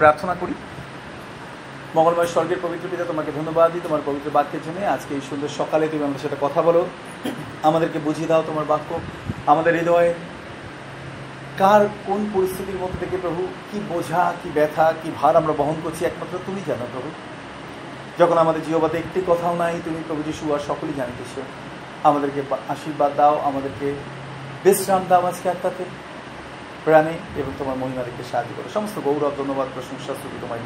প্রার্থনা করি। মঙ্গলময় স্বর্গের পবিত্র পিতা, তোমাকে ধন্যবাদ দিই, তোমার পবিত্র বাক্যের জন্য আজকে এই সুন্দর সকালে তুমি আমাদের সাথে কথা বলো। আমাদেরকে বুঝিয়ে দাও তোমার বাক্য। আমাদের হৃদয়ে কার কোন পরিস্থিতির মধ্যে থেকে প্রভু, কি বোঝা, কি ব্যথা, কি ভার আমরা বহন করছি একমাত্র তুমি জানো প্রভু। যখন আমাদের জীববাতে একটি কথাও নাই, তুমি প্রভু যিশু আর সকলেই জানিতেছ। আমাদেরকে আশীর্বাদ দাও, আমাদেরকে বিশ্রাম দাও আজকে আত্মাতে। প্রাণে এবং তোমার মহিমা দেখতে সাহায্য করো। সমস্ত গৌরব, ধন্যবাদ, প্রশংসা, স্তুতি তোমায়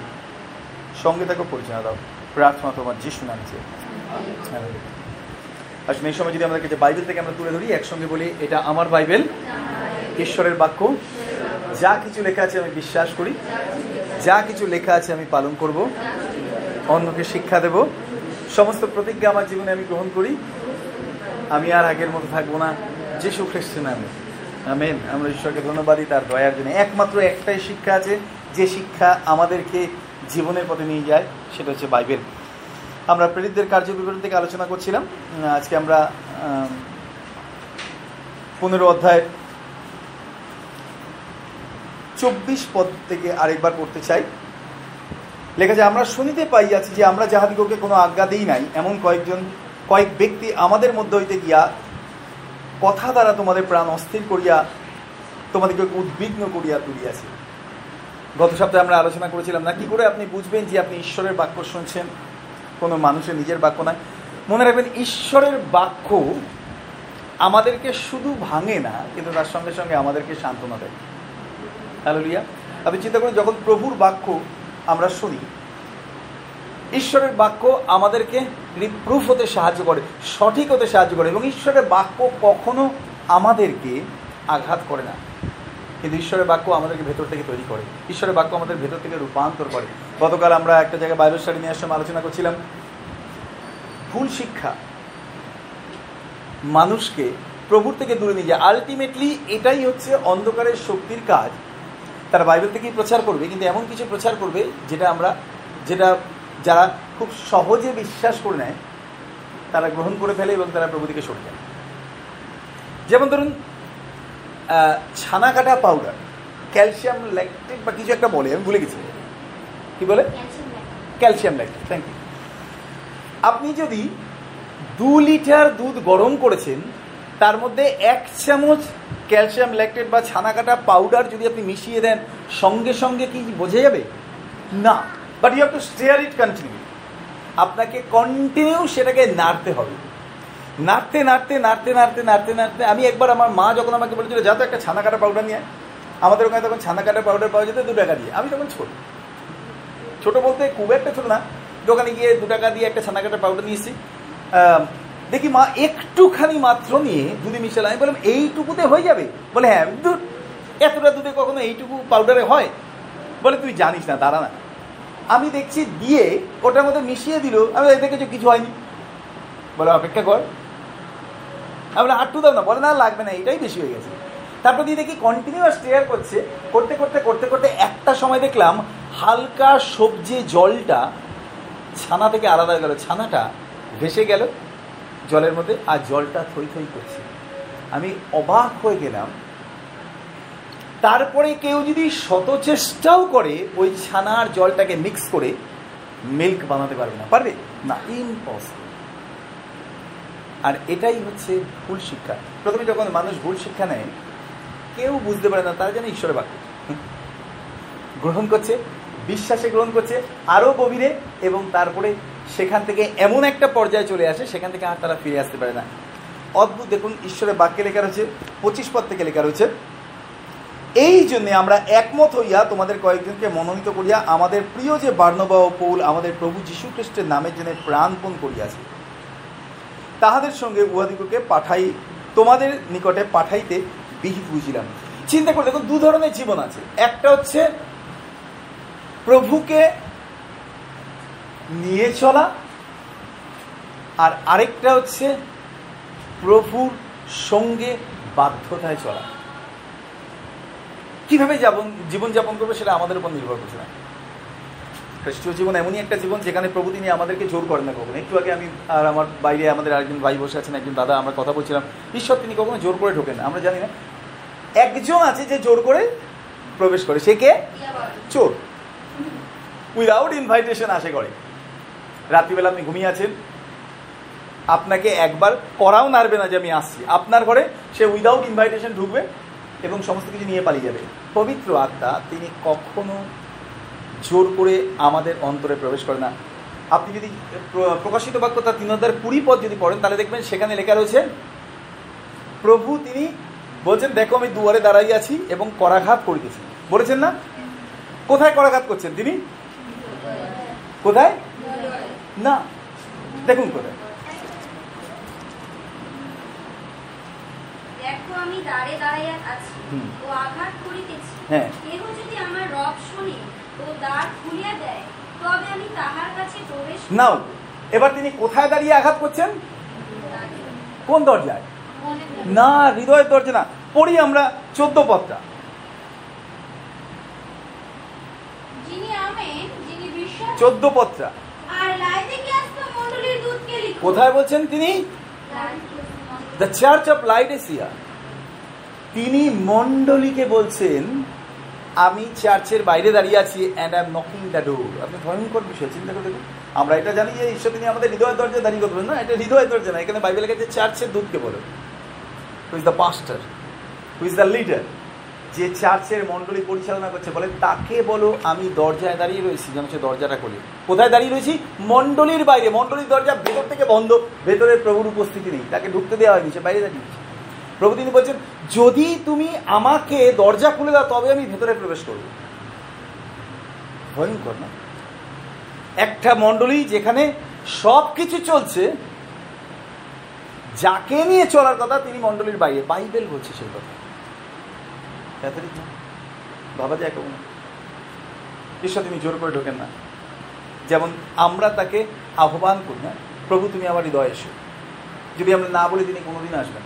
সঙ্গে তাকে পরিচয় দাও। প্রার্থনা তোমার যিশু নাম চেয়ে আসলে এই সময় যদি আমাদেরকে যে বাইবেল থেকে আমরা তুলে ধরি, একসঙ্গে বলি, এটা আমার বাইবেল। ঈশ্বরের বাক্য। যা কিছু লেখা আছে আমি বিশ্বাস করি। যা কিছু লেখা আছে আমি পালন করব। অন্যকে শিক্ষা দেব। সমস্ত প্রতিজ্ঞা আমার জীবনে আমি গ্রহণ করি। আমি আর আগের মতো থাকব না। যিশু খ্রিস্টের নামে। আমেন, আমরা ঈশ্বরকে ধন্যবাদই, তার দয়ার জন্য। একমাত্র একটাই শিক্ষা আছে, যে শিক্ষা আমাদেরকে জীবনের পথে নিয়ে যায়, সেটা হচ্ছে বাইবেল। আমরা প্রেরিতদের কার্য বিবরণ থেকে আলোচনা করছিলাম। আজকে আমরা পনেরো অধ্যায় চব্বিশ পদ থেকে আরেকবার পড়তে চাই। লেখা যায়, আমরা শুনিতে পাইয়াছি যে আমরা যাহাদিগকে কোনো আজ্ঞা দিই নাই, এমন কয়েকজন, কয়েক ব্যক্তি আমাদের মধ্যে হইতে গিয়া কথা দ্বারা তোমাদের প্রাণ অস্থির করিয়া, তোমাদেরকে উদ্বিগ্ন করিয়া তুলিয়াছে। গত সপ্তাহে আমরা আলোচনা করেছিলাম না, কি করে আপনি বুঝবেন যে আপনি ঈশ্বরের বাক্য শুনছেন? কোনো মানুষের নিজের বাক্য নয়। মনে রাখবেন, ঈশ্বরের বাক্য আমাদেরকে শুধু ভাঙে না, কিন্তু তার সঙ্গে সঙ্গে আমাদেরকে সান্ত্বনা দেয়। হ্যালো লিয়া আপনি চিন্তা করুন, যখন প্রভুর বাক্য আমরা শুনি ঈশ্বরের বাক্য আমাদেরকে রিপ্রুফ হতে সাহায্য করে, সঠিক হতে সাহায্য করে, এবং ঈশ্বরের বাক্য কখনো আমাদেরকে আঘাত করে না। কিন্তু ঈশ্বরের বাক্য আমাদেরকে ভেতর থেকে তৈরি করে। ঈশ্বরের বাক্য আমাদের ভেতর থেকে রূপান্তর করে। গতকাল আমরা একটা জায়গায় বাইবেল স্টাডি নিয়ে সময় আলোচনা করছিলাম। ভুল শিক্ষা মানুষকে প্রভুর থেকে দূরে নিয়ে যায়। আলটিমেটলি এটাই হচ্ছে অন্ধকারের শক্তির কাজ। তারা বাইবেল থেকেই প্রচার করবে, কিন্তু এমন কিছু প্রচার করবে, যেটা আমরা, যেটা যারা খুব সহজে বিশ্বাস করে নেয় তারা গ্রহণ করে ফেলে এবং তারা প্রভু থেকে সরে যায় যেমন ধরুন ছানা কাটা পাউডার ক্যালসিয়াম ল্যাকটেট বা কিছু একটা বলে আমি ভুলে গেছি। কি বলে? ক্যালসিয়াম ল্যাকটেট থ্যাংক ইউ আপনি যদি দু লিটার দুধ গরম করেছেন তার মধ্যে এক চামচ ক্যালসিয়াম ল্যাকটেট বা ছানা কাটা পাউডার যদি আপনি মিশিয়ে দেন সঙ্গে সঙ্গে কি বোঝা যাবে? না। But you have to stir it continue আপনাকে কন্টিনিউ সেটাকে নাড়তে হবে। নাড়তে নাড়তে নাড়তে নাড়তে নাড়তে নাড়তে, আমি একবার আমার মা যখন আমাকে বলেছিল, যা তো একটা ছানা কাটা পাউডার নিয়ে আমাদের ওখানে তখন ছানা কাটা পাউডার পাওয়া যেত দু টাকা দিয়ে। আমি তখন ছোট। ছোট বলতে খুব একটা ছোট না। দোকানে গিয়ে দু টাকা দিয়ে একটা ছানা কাটা পাউডার নিয়েছি দেখি মা একটুখানি মাত্র নিয়ে দুধে মিশাল। আমি বললাম, এইটুকুতে হয়ে যাবে? বলে হ্যাঁ দুধ। এতটা দুধে কখনো এইটুকু পাউডারে হয়? বলে, তুই জানিস না, দাঁড়া না। আমি দেখছি দিয়ে ওটার মধ্যে মিশিয়ে দিল। আমি দেখেছ কিছু হয়নি। বলে, অপেক্ষা কর। আমি বলে আটটু দাও না। বলে, না, লাগবে না। এটাই বেশি হয়ে গেছে। তারপর দিয়ে দেখি কন্টিনিউয়াস স্টেয়ার করছে। করতে করতে করতে করতে একটা সময় দেখলাম হালকা সবজি জলটা ছানা থেকে আলাদা গেল। ছানাটা ভেসে গেল জলের মধ্যে আর জলটা থই থই করছে। আমি অবাক হয়ে গেলাম তারপরে কেউ যদি শত চেষ্টাও করে, ওই ছানার জলটাকে মিক্স করে মিল্ক বানাতে পারবে না। পারবে? না ইম্পসিবল আর এটাই হচ্ছে ভুল শিক্ষা। প্রথমে যখন মানুষ ভুল শিক্ষা নেয়, কেউ বুঝতে পারে না, তারা যেন ঈশ্বরের বাক্য। গ্রহণ করছে, বিশ্বাসে গ্রহণ করছে, আরও গভীরে, এবং তারপরে সেখান থেকে এমন একটা পর্যায়ে চলে আসে, সেখান থেকে আর তারা ফিরে আসতে পারে না। অদ্ভুত, দেখুন, ঈশ্বরের বাক্যে লেখা রয়েছে, পঁচিশ পদ থেকে লেখা রয়েছে এই জন্য আমরা একমত হইয়া তোমাদের কয়েকজনকে মনোনীত করিয়া আমাদের প্রিয় যে বার্নবা ও পৌল আমাদের প্রভু যীশু খ্রিস্টের নামের জন্য প্রাণপণ করিয়াছে। তাহাদের সঙ্গে উহাদিগকে পাঠাই, তোমাদের নিকটে পাঠাইতে বিহিত বুঝিলাম। চিন্তা করে দেখুন দু ধরনের জীবন আছে। একটা হচ্ছে প্রভুকে নিয়ে চলা, আর আরেকটা হচ্ছে প্রভুর সঙ্গে বাধ্যতায় চলা। কীভাবে যাপন জীবনযাপন করবে সেটা আমাদের উপর নির্ভর করছে না। খ্রিস্টীয় জীবন এমনই একটা জীবন যেখানে প্রভু তিনি আমাদেরকে জোর করেন না কখনো। একটু আগে আমি আর আমার বাইরে আমাদের আরেকজন ভাই বসে আছেন, একজন দাদা, আমরা কথা বলছিলাম। ঈশ্বর তিনি কখনো জোর করে ঢোকেন আমরা জানি না। একজন আছে যে জোর করে প্রবেশ করে, সে কে? চোর। উইদাউট ইনভাইটেশন আসে করে রাত্রিবেলা আপনি ঘুমিয়ে আছেন। আপনাকে একবার করাও নাড়বে না যে আমি আসছি। আপনার ঘরে সে উইদাউট ইনভাইটেশন ঢুকবে। এবং সমস্ত কিছু নিয়ে পালিয়ে যাবে। পবিত্র আত্মা তিনি কখনো জোর করে আমাদের অন্তরে প্রবেশ করে না। আপনি যদি প্র- প্রকাশিত বাক্য তার তিন অধ্যায়ের কুড়ি পদ যদি পড়েন, তাহলে দেখবেন সেখানে লেখা রয়েছে, প্রভু তিনি বলছেন, দেখো আমি দুয়ারে দাঁড়াই আছি এবং করাঘাত করিতেছি। বলেছেন না? কোথায় করাঘাত করছেন তিনি? কোথায়? না। দেখুন কোথায়। দেখো আমি দাঁড়ে দাঁড়াইয়া আছি ও আঘাত করিতেছি। হ্যাঁ। কেহ যদি আমার রব শুনে ও দ্বার খুলিয়া দেয় তবে আমি তাহার কাছে প্রবেশ নাও এবার তিনি কোথায় দাঁড়িয়ে আঘাত করছেন? কোন দরজায়? না হৃদয়ের দরজা না। পড়ি আমরা চোদ্দ পদটা। চোদ্দ পদটা। কোথায় বলছেন তিনি? The church of light Asia তিনি মণ্ডলীকে বলছেন, আমি চার্চের বাইরে দাঁড়িয়ে আছি and I am knocking the door আপনি ভয়ঙ্কর বিষয়, চিন্তা করে দেখুন। আমরা এটা জানি যে ঈশ্বর তিনি আমাদের হৃদয় দরজা দাঁড়িয়ে করবেন না, এটা হৃদয় দরজা না, এখানে বাইবেলের কাছে চার্চের দুধকে বলে। Who is the pastor who is the leader যে চার্চের মণ্ডলী পরিচালনা করছে, বলে তাকে বলো আমি দরজায় দাঁড়িয়ে রয়েছি, যেন সে দরজাটা খুলি। কোথায় দাঁড়িয়ে রয়েছি? মণ্ডলীর বাইরে। মণ্ডলীর দরজা ভেতর থেকে বন্ধ। ভেতরে প্রভুর উপস্থিতি নেই। তাকে ঢুকতে দেওয়া হয়নি, সে বাইরে দাঁড়িয়ে প্রভু তিনি বলছেন, যদি তুমি আমাকে দরজা খুলে দাও, তবে আমি ভেতরে প্রবেশ করব। ভয়ঙ্কর, না? একটা মণ্ডলী যেখানে সব কিছু চলছে, যাকে নিয়ে চলার কথা তিনি মণ্ডলীর বাইরে। বাইবেল বলছে সেই কথা। ক্যাথলিক না ভাবা কেমন ঈশ্বর তিনি জোর করে ঢোকেন না। যেমন আমরা তাকে আহ্বান করি না প্রভু, তুমি আমার হৃদয়ে এসো। যদি আমরা না বলি, তিনি কোনোদিন আসবেন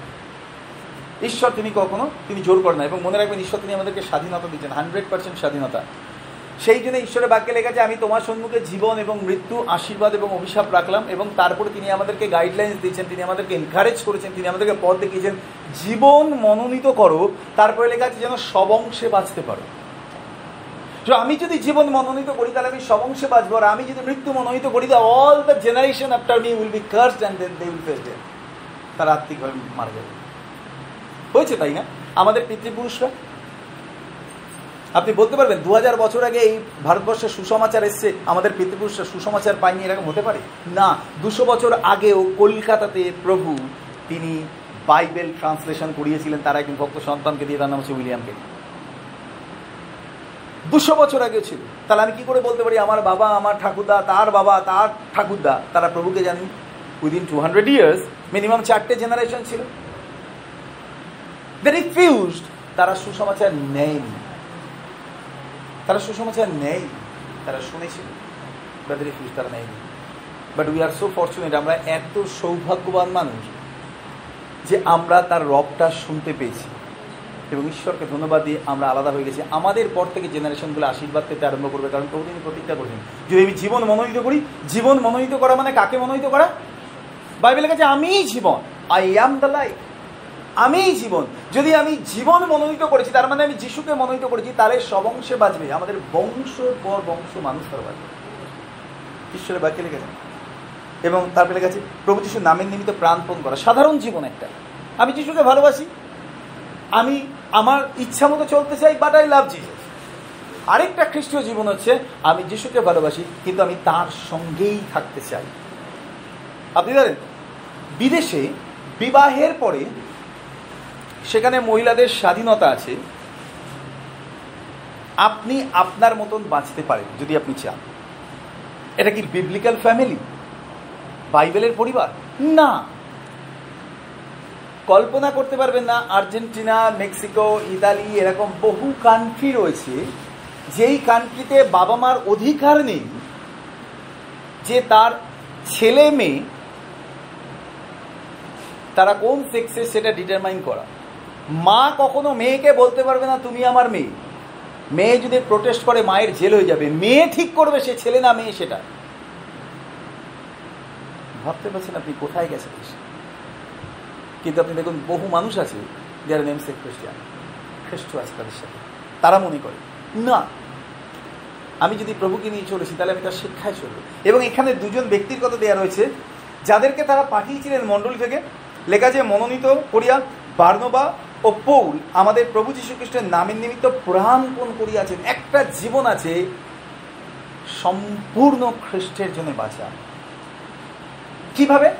ঈশ্বর, তিনি কখনো, তিনি জোর করেন না। এবং মনে রাখবেন, ঈশ্বর, তিনি আমাদেরকে স্বাধীনতা দিচ্ছেন। হান্ড্রেড পার্সেন্ট স্বাধীনতা। সেই জন্য ঈশ্বরের বাক্যে লেখা আছে, আমি তোমার সম্মুখে জীবন এবং মৃত্যু, আশীর্বাদ এবং অভিশাপ রাখলাম এবং তারপরে তিনি আমাদেরকে গাইডলাইন্স দিয়েছেন তিনি আমাদেরকে এনকারেজ করেছেন, তিনি আমাদেরকে পথ দেখিয়েছেন। জীবন মনোনীত করো, তারপরে লেখা আছে যেন সবংশে বাঁচতে পারো। আমি যদি জীবন মনোনীত করি, তাহলে আমি সবংশে বাঁচবো। আর আমি যদি মৃত্যু মনোনীত করি, তাহলে all the generation after me will be cursed and then they will face death তারা আত্মিকভাবে মারা যাবে। হয়েছে তাই না? আমাদের পিতৃপুরুষরা আপনি বলতে পারবেন দু হাজার বছর আগে এই ভারতবর্ষে সুসমাচার এসছে, আমাদের পিতৃপুরুষরা সুসমাচার পায়নি এরকম হতে পারে? না, দুশো বছর আগেও কলকাতাতে প্রভু তিনি বাইবেল ট্রান্সলেশন করিয়েছিলেন, তার একজন ভক্ত সন্তানকে দিয়ে, তার নাম হচ্ছে উইলিয়ামকে দুশো বছর আগে ছিল। তাহলে আমি কি করে বলতে পারি, আমার বাবা, আমার ঠাকুরদা, তার বাবা, তার ঠাকুরদা, তারা প্রভুকে জানি? Within two hundred years minimum চারটে জেনারেশন ছিল। দে রিফিউজড তারা সুসমাচার নেয়নি। তারা সুসমাচার নেই। তারা শুনেছিল। বাট রিফিউজ তারা নেয়নি। But we are so fortunate আমরা এত সৌভাগ্যবান মানুষ যে আমরা তার রবটা শুনতে পেয়েছি। এবং ঈশ্বরকে ধন্যবাদ দিয়ে আমরা আলাদা হয়ে গেছি। আমাদের পর থেকে জেনারেশনগুলো আশীর্বাদ পেতে আরম্ভ করবে। কারণ প্রভুদিন প্রতিজ্ঞা করছেন যদি আমি জীবন মনোনীত করি, জীবন মনোনীত করা মানে কাকে মনোনীত করা? বাইবেলের কাছে আমিই জীবন। আই অ্যাম দ্য লাইফ আমিই জীবন। যদি আমি জীবন মনোনীত করেছি, তার মানে আমি যিশুকে মনোনীত করেছি, তাহলে সবংশে বাঁচবে আমাদের বংশ পর বংশ মানুষ তার বাঁচবে ঈশ্বরের বাক্যে লেগেছে এবং তারপরে লেখা আছে, প্রভু যিশুর নামের নিমিত্ত প্রাণপণ করা। সাধারণ জীবন একটা। আমি যিশুকে ভালোবাসি, আমি আমার ইচ্ছা মতো চলতে চাই বাট আই লাভ জিসাস আরেকটা খ্রিস্টীয় জীবন হচ্ছে, আমি যিশুকে ভালোবাসি, কিন্তু আমি তার সঙ্গেই থাকতে চাই। আপনি জানেন, বিদেশে বিবাহের পরে সেখানে মহিলাদের স্বাধীনতা আছে। আপনি আপনার মতন বাঁচতে পারেন যদি আপনি চান। এটা কি বিবলিক্যাল ফ্যামিলি বাইবেলের পরিবার? না। কল্পনা করতে পারবেন না, আর্জেন্টিনা, মেক্সিকো, ইতালি, এরকম বহু কান্ট্রি রয়েছে, যেই কান্ট্রিতে বাবা মার অধিকার নেই, যে তার ছেলে মেয়ে তারা কোন সেক্সে সেটা ডিটারমাইন করা। মা কখনো মেয়েকে বলতে পারবে না, তুমি আমার মেয়ে। মেয়ে যদি প্রোটেস্ট করে, মায়ের জেল হয়ে যাবে। মেয়ে ঠিক করবে, সে ছেলে না, মেয়ে সেটা। ভাবতে পারছেন আপনি কোথায় গেছেন? কিন্তু আপনি দেখুন, বহু মানুষ আছে যারা নেমসে খ্রিস্টান খ্রিস্ট আছে তাদের সাথে। তারা মনে করে, না, আমি যদি প্রভুকে নিয়ে চলেছি, তাহলে আমি তার শিক্ষায় চলবো। এবং এখানে দুজন ব্যক্তির কথা দেওয়া রয়েছে, যাদেরকে তারা পাঠিয়েছিলেন মণ্ডলী থেকে। লেখা যে মনোনীত করিয়া বার্নবা ও পৌল, আমাদের প্রভু যীশু খ্রিস্টের নামের নিমিত্ত প্রাণপণ করিয়াছেন? একটা জীবন আছে সম্পূর্ণ খ্রিস্টের জন্য বাঁচা। কীভাবে?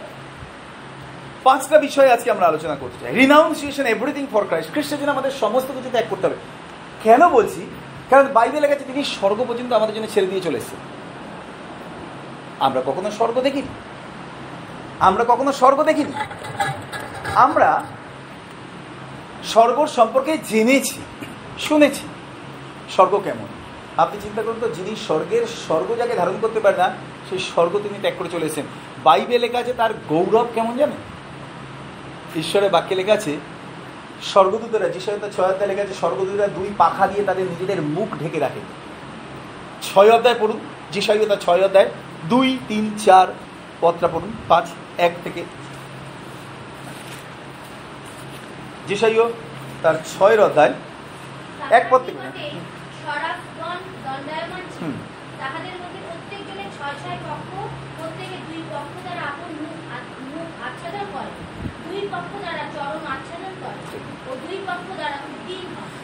পাঁচটা বিষয় আজকে আমরা আলোচনা করতে চাই। রিনাউন্সিয়েশন এভরিথিং ফর ক্রাইস্ট খ্রিস্টের জন্য আমাদের সমস্ত কিছু ত্যাগ করতে হবে। কেন বলছি? কারণ বাইবেলে গেছে তিনি স্বর্গ পর্যন্ত আমাদের জন্য ছেড়ে দিয়ে চলে এসেছেন। আমরা কখনো স্বর্গ দেখিনি। আমরা কখনো স্বর্গ দেখিনি। আমরা স্বর্গ সম্পর্কে জেনেছি, শুনেছি। স্বর্গ কেমন? আপনি চিন্তা করুন তো, যিনি স্বর্গের স্বর্গ যাকে ধারণ করতে পারে না, সেই স্বর্গ তিনি ত্যাগ করে চলেছেন বাইবে লেখা আছে তার গৌরব কেমন জানেন? ঈশ্বরের বাক্যে লেখা আছে, স্বর্গদূতরা যিশয় ছয় অধ্যায় লেখা আছে, স্বর্গদূতরা দুই পাখা দিয়ে তাদের নিজেদের মুখ ঢেকে রাখে। ছয় অধ্যায় পড়ুন যিশয় তার ছয় অধ্যায়, দুই, তিন, চার পত্রা পড়ুন, পাঁচ, এক থেকে যিশাইও তার ছয়ের অধ্যায় এক পদ থেকে।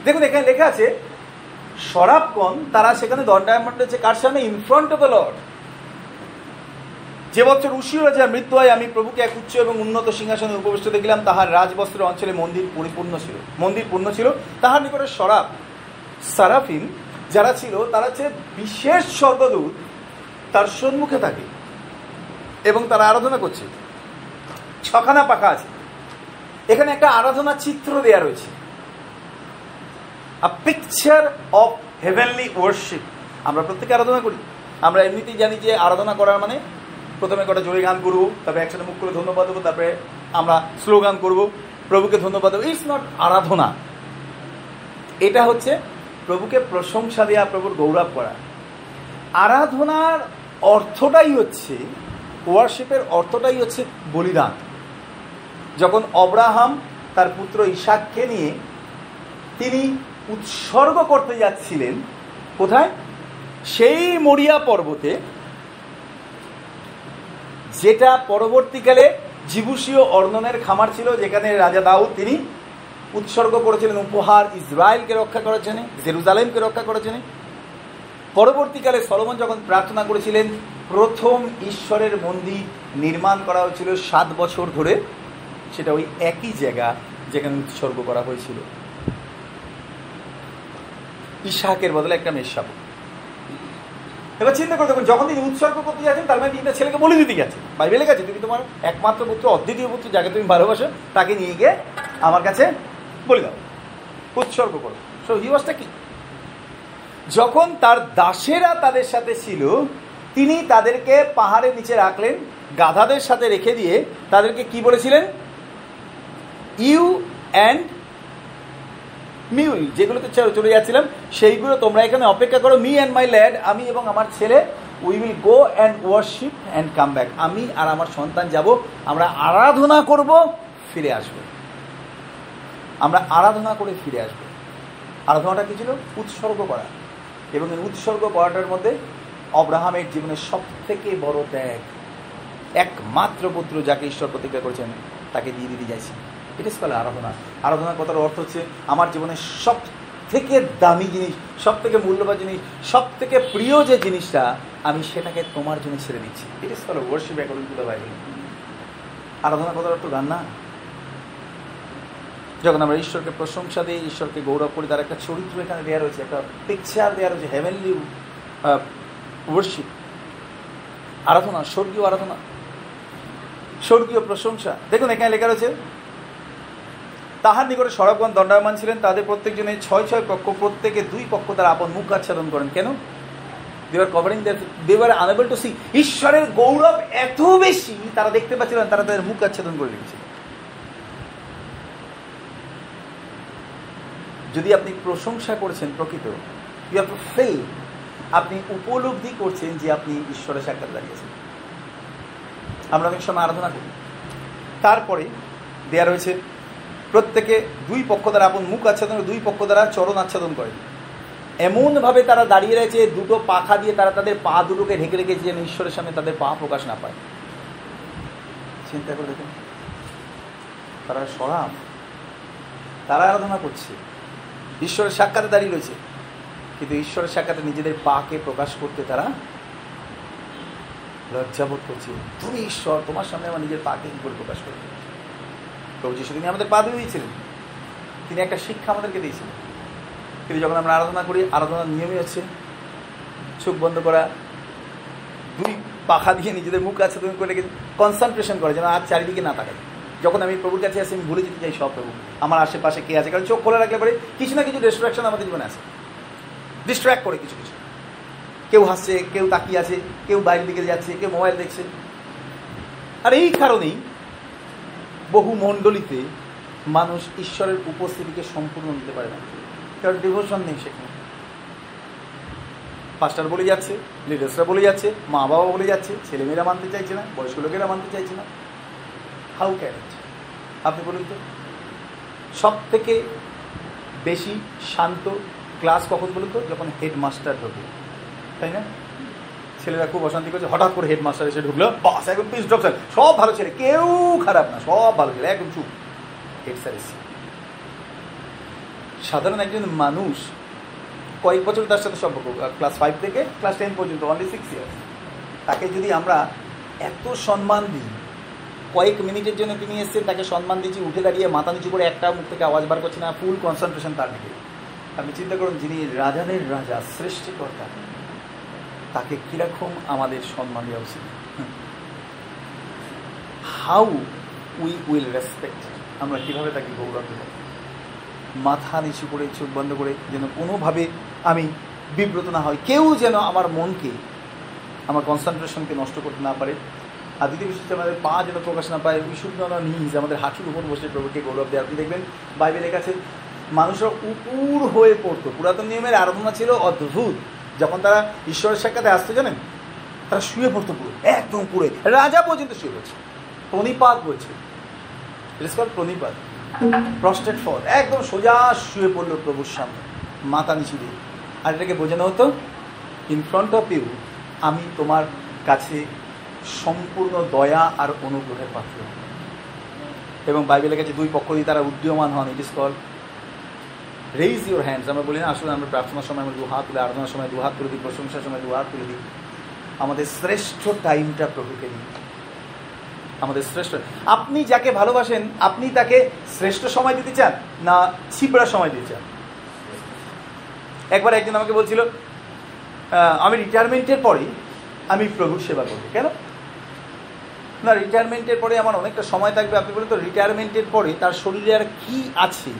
দেখুন এখানে লেখা আছে সরাবগণ তারা সেখানে দণ্ডায়মান রয়েছে। কার সামনে? ইনফ্রন্ট অফ দ্য লর্ড যে বছর উশিও রাজার মৃত্যু হয়, আমি প্রভুকে এক উচ্চ এবং উন্নত সিংহাসনে উপবিষ্ট দেখলাম। তাহার রাজবস্ত্রের অঞ্চলে মন্দির পরিপূর্ণ ছিল। মন্দির পূর্ণ ছিল। তাহার নিকটে সরাব সারাফিন যারা ছিল, তারা হচ্ছে বিশেষ স্বর্গদূত, তার সম্মুখে থাকে এবং তারা আরাধনা করছে। ছখানা পাখা আছে। এখানে একটা আরাধনা চিত্র দেয়া রয়েছে। A picture of heavenly worship আমরা প্রত্যেকে আরাধনা করি। আমরা এমনিতেই জানি যে আরাধনা করার মানে প্রথমে কটা জোরে গান করব, তারপরে একসাথে মুখ করে ধন্যবাদ দেবো, তারপরে আমরা স্লোগান করব। প্রভুকে ধন্যবাদ দেবো। ইটস নট আরাধনা। এটা হচ্ছে প্রভুকে প্রশংসা দেওয়া প্রভুর গৌরব করা। আরাধনার অর্থটাই হচ্ছে ওয়ার্শিপের অর্থটাই হচ্ছে বলিদান। যখন অব্রাহাম তার পুত্র ইশাককে নিয়ে তিনি উৎসর্গ করতে যাচ্ছিলেন, কোথায়? সেই মরিয়া পর্বতে যেটা পরবর্তীকালে জিবুসীয় অর্ণনের খামার ছিল, যেখানে রাজা দাউদ তিনি উৎসর্গ করেছিলেন, উপহার ইসরায়েলকে রক্ষা করার জেরুজালেমকে রক্ষা করার পরবর্তীকালে সলমন যখন প্রার্থনা করেছিলেন, প্রথম ঈশ্বরের মন্দির নির্মাণ করা হয়েছিল সাত বছর ধরে। সেটা ওই একই জায়গা যেখানে উৎসর্গ করা হয়েছিল। ইশাকের বদলে একটা মেষশাবক এবার চিন্তা করে, দেখুন, যখন তিনি উৎসর্গ করতে যাচ্ছেন, তার মানে তিনটা ছেলেকে বলে দিতে গেছে বাইবেলে গেছে তুমি তোমার একমাত্র পুত্র, অদ্বিতীয় পুত্র যাকে তুমি ভালোবাসো, তাকে নিয়ে গিয়ে আমার কাছে বলে দাও। উৎসর্গ করো। সো হি ওয়াজটা কি যখন তার দাসেরা তাদের সাথে ছিল, তিনি তাদেরকে পাহাড়ের নিচে রাখলেন, গাধাদের সাথে রেখে দিয়ে তাদেরকে কি বলেছিলেন? ইউ অ্যান্ড মিউল যেগুলোতে চলে যাচ্ছিলাম, সেইগুলো তোমরা এখানে অপেক্ষা করো। মি অ্যান্ড মাই ল্যাড আমি এবং আমার ছেলে we will go and worship and come back আমি আর আমার সন্তান যাব, আমরা আরাধনা করব, ফিরে আসব। আমরা আরাধনা করে ফিরে আসব। আরাধনাটা কি ছিল? উৎসর্গ করা। এবং এই উৎসর্গ করাটার মধ্যে অব্রাহামের জীবনের সব থেকে বড় ত্যাগ। একমাত্র পুত্র যাকে ঈশ্বর প্রতিজ্ঞা করেছেন, তাকে দিয়ে দিতে চাইছি। এটা বলে আরাধনা আরাধনার কথার অর্থ হচ্ছে আমার জীবনের সব থেকে দামি জিনিস সব থেকে মূল্যবান জিনিস সব থেকে প্রিয় যে জিনিসটা, আমি সেটাকে তোমার জন্য ছেড়ে দিচ্ছি। এটা বলে worship according to the Bible আরাধনা কথার অর্থ গান না। যখন আমরা ঈশ্বরকে প্রশংসা দিই, ঈশ্বরকে গৌরব করি, তার একটা চরিত্র এখানে দেওয়া রয়েছে, একটা পিকচার দেওয়া রয়েছে হেভেনলি ওয়ার্শিপ আরাধনা, স্বর্গীয় আরাধনা, স্বর্গীয় প্রশংসা। দেখুন, এখানে লেখা রয়েছে তাহার নিকটে সরবগণ দণ্ডায়মান ছিলেন, তাদের প্রত্যেকজনের ছয় ছয় পক্ষ, প্রত্যেকে দুই পক্ষ তারা আপন মুখ আচ্ছাদন করেন। কেন? দেওয়ার কভারিং দেওয়ার আনেবল টু সি ঈশ্বরের গৌরব এত বেশি, তারা দেখতে পাচ্ছিলেন তারা তাদের মুখ আচ্ছাদন করে রেখেছিল। যদি আপনি প্রশংসা করেছেন প্রকৃত ইউ হ্যাভ টু ফিল আপনি উপলব্ধি করছেন যে আপনি ঈশ্বরের সাক্ষাৎ দাঁড়িয়েছেন। আমরা অনেক সময় আরাধনা করি। তারপরে দেয়া রয়েছে প্রত্যেকে দুই পক্ষ দ্বারা, আপন মুখ আচ্ছাদন দুই পক্ষ দ্বারা চরণ আচ্ছাদন করেন এমনভাবে তারা দাঁড়িয়ে রয়েছে, দুটো পাখা দিয়ে তারা তাদের পা দুটোকে ঢেকে রেখেছে যেন ঈশ্বরের সামনে তাদের পা প্রকাশ না পায়। চিন্তা করে দেখুন। তারা সরাম। তারা আরাধনা করছে। ঈশ্বরের সাক্ষাতে দাঁড়িয়ে রয়েছে। কিন্তু ঈশ্বরের সাক্ষাতে নিজেদের পাকে প্রকাশ করতে তারা লজ্জাবোধ করছে। তুমি ঈশ্বর, তোমার সামনে আমার নিজের পাকে কি করে প্রকাশ করবে? প্রভু যিশু তিনি আমাদের পা দিয়েছিলেন। তিনি একটা শিক্ষা আমাদেরকে দিয়েছিলেন। কিন্তু যখন আমরা আরাধনা করি, আরাধনার নিয়মই হচ্ছে চোখ বন্ধ করা, দুই পাখা দিয়ে নিজেদের মুখ আছে, তুমি করে কনসেন্ট্রেশন করে, যেন আর চারিদিকে না তাকাই। যখন আমি প্রভুর কাছে আসি, আমি ভুলে যেতে চাই সব প্রভু। আমার আশেপাশে কে আছে? কারণ চোখ খোলা রাখলে পরে কিছু না কিছু ডিস্ট্রাকশন আমাদের জীবনে আছে। ডিস্ট্র্যাক্ট করে কিছু কিছু। কেউ হাসছে, কেউ তাকিয়ে আছে, কেউ বাইরের দিকে যাচ্ছে, কেউ মোবাইল দেখছে। আর এই কারণেই বহু মণ্ডলীতে মানুষ ঈশ্বরের উপস্থিতিকে সম্পূর্ণ নিতে পারে না। কারণ ডিভোশন নেই সেখানে। পাস্টার বলে যাচ্ছে লিডার্সরা বলে যাচ্ছে মা বাবা বলে যাচ্ছে, ছেলেমেয়েরা মানতে চাইছে না, বয়স্ক লোকেরা মানতে চাইছে না। হাউ ক্যান আপনি বলুন তো। সব থেকে বেশি শান্ত ক্লাস কখন বলুন তো? যখন হেডমাস্টার ঢোকে তাই না? ছেলেরা খুব অশান্তি করছে। হঠাৎ করে হেডমাস্টার এসে ঢুকলো। বাস, একদম পিস ড্রপ স্যার সব ভালো ছেলে, কেউ খারাপ না, সব ভালো ছেলে, একদম চুপ। হেড স্যার এসে। সাধারণ একজন মানুষ কয়েক বছর তার সাথে সম্পর্ক ক্লাস ফাইভ থেকে ক্লাস টেন পর্যন্ত অনলি সিক্স ইয়ার্স তাকে যদি আমরা এত সম্মান দিই, কয়েক মিনিটের জন্য তিনি এসেছেন, তাকে সম্মান দিচ্ছি, উঠে দাঁড়িয়ে মাথা নিচু করে একটা মুখ থেকে আওয়াজ বার করছে না ফুল কনসেন্ট্রেশন তার দিকে। আপনি চিন্তা করুন, যিনি রাজাদের রাজা সৃষ্টিকর্তা তাকে কীরকম আমাদের সম্মান দেওয়া উচিত? হাউ উই উইল রেসপেক্ট আমরা কীভাবে তাকে গৌরব দেব? মাথা নিচু করে, চোখ বন্ধ করে যেন কোনোভাবে আমি বিব্রত না হয় কেউ যেন আমার মনকে, আমার কনসেন্ট্রেশনকে নষ্ট করতে না পারে। আর দ্বিতীয় বিষয় হচ্ছে আমাদের পা যেন প্রকাশ না পায়, উই শুড নট নিজ আমাদের হাঁটুর উপর বসে প্রভুকে গৌরব দেয় আপনি দেখবেন বাইবেলের কাছে মানুষরা উপুর হয়ে পড়তো। পুরাতন নিয়মের আরাধনা ছিল অদ্ভুত। যখন তারা ঈশ্বরের সাক্ষাতে আসতে জানেন, তারা শুয়ে পড়তো পুরো, একদম পুরো রাজা পর্যন্ত শুয়ে পড়ছে। প্রণিপাত বলছে। প্রণিপাত। প্রস্টেট ফল একদম সোজা শুয়ে পড়ল প্রভুর সামনে, মাথা নিচু দিয়ে। আর এটাকে বোঝানো হতো ইন ফ্রন্ট অফ ইউ আমি তোমার কাছে সম্পূর্ণ দয়া আর অনুগ্রহের পাত্র। এবং বাইবেলের কাছে দুই পক্ষ দিয়ে তারা উদ্যমান হন। It is call raise your hands আমরা বলি, না, আসলে আমরা প্রার্থনার সময় আমরা দু হাত তুলে, আরাধনার সময় দু হাত তুলে দিই প্রশংসার সময় দু হাত তুলে। দিই আমাদের শ্রেষ্ঠ টাইমটা প্রভুকে দিই আমাদের শ্রেষ্ঠ আপনি যাকে ভালোবাসেন, আপনি তাকে শ্রেষ্ঠ সময় দিতে চান না ছিপড়া সময় দিতে চান? একবার একজন আমাকে বলছিল আমি রিটায়ারমেন্টের পরেই আমি প্রভুর সেবা করব। কেন? না রিটায়ারমেন্টের পরে আমার অনেকটা সময় থাকবে। আপনি বলেন তো রিটায়ারমেন্টের পরে তার শরীরে আর কি আছে?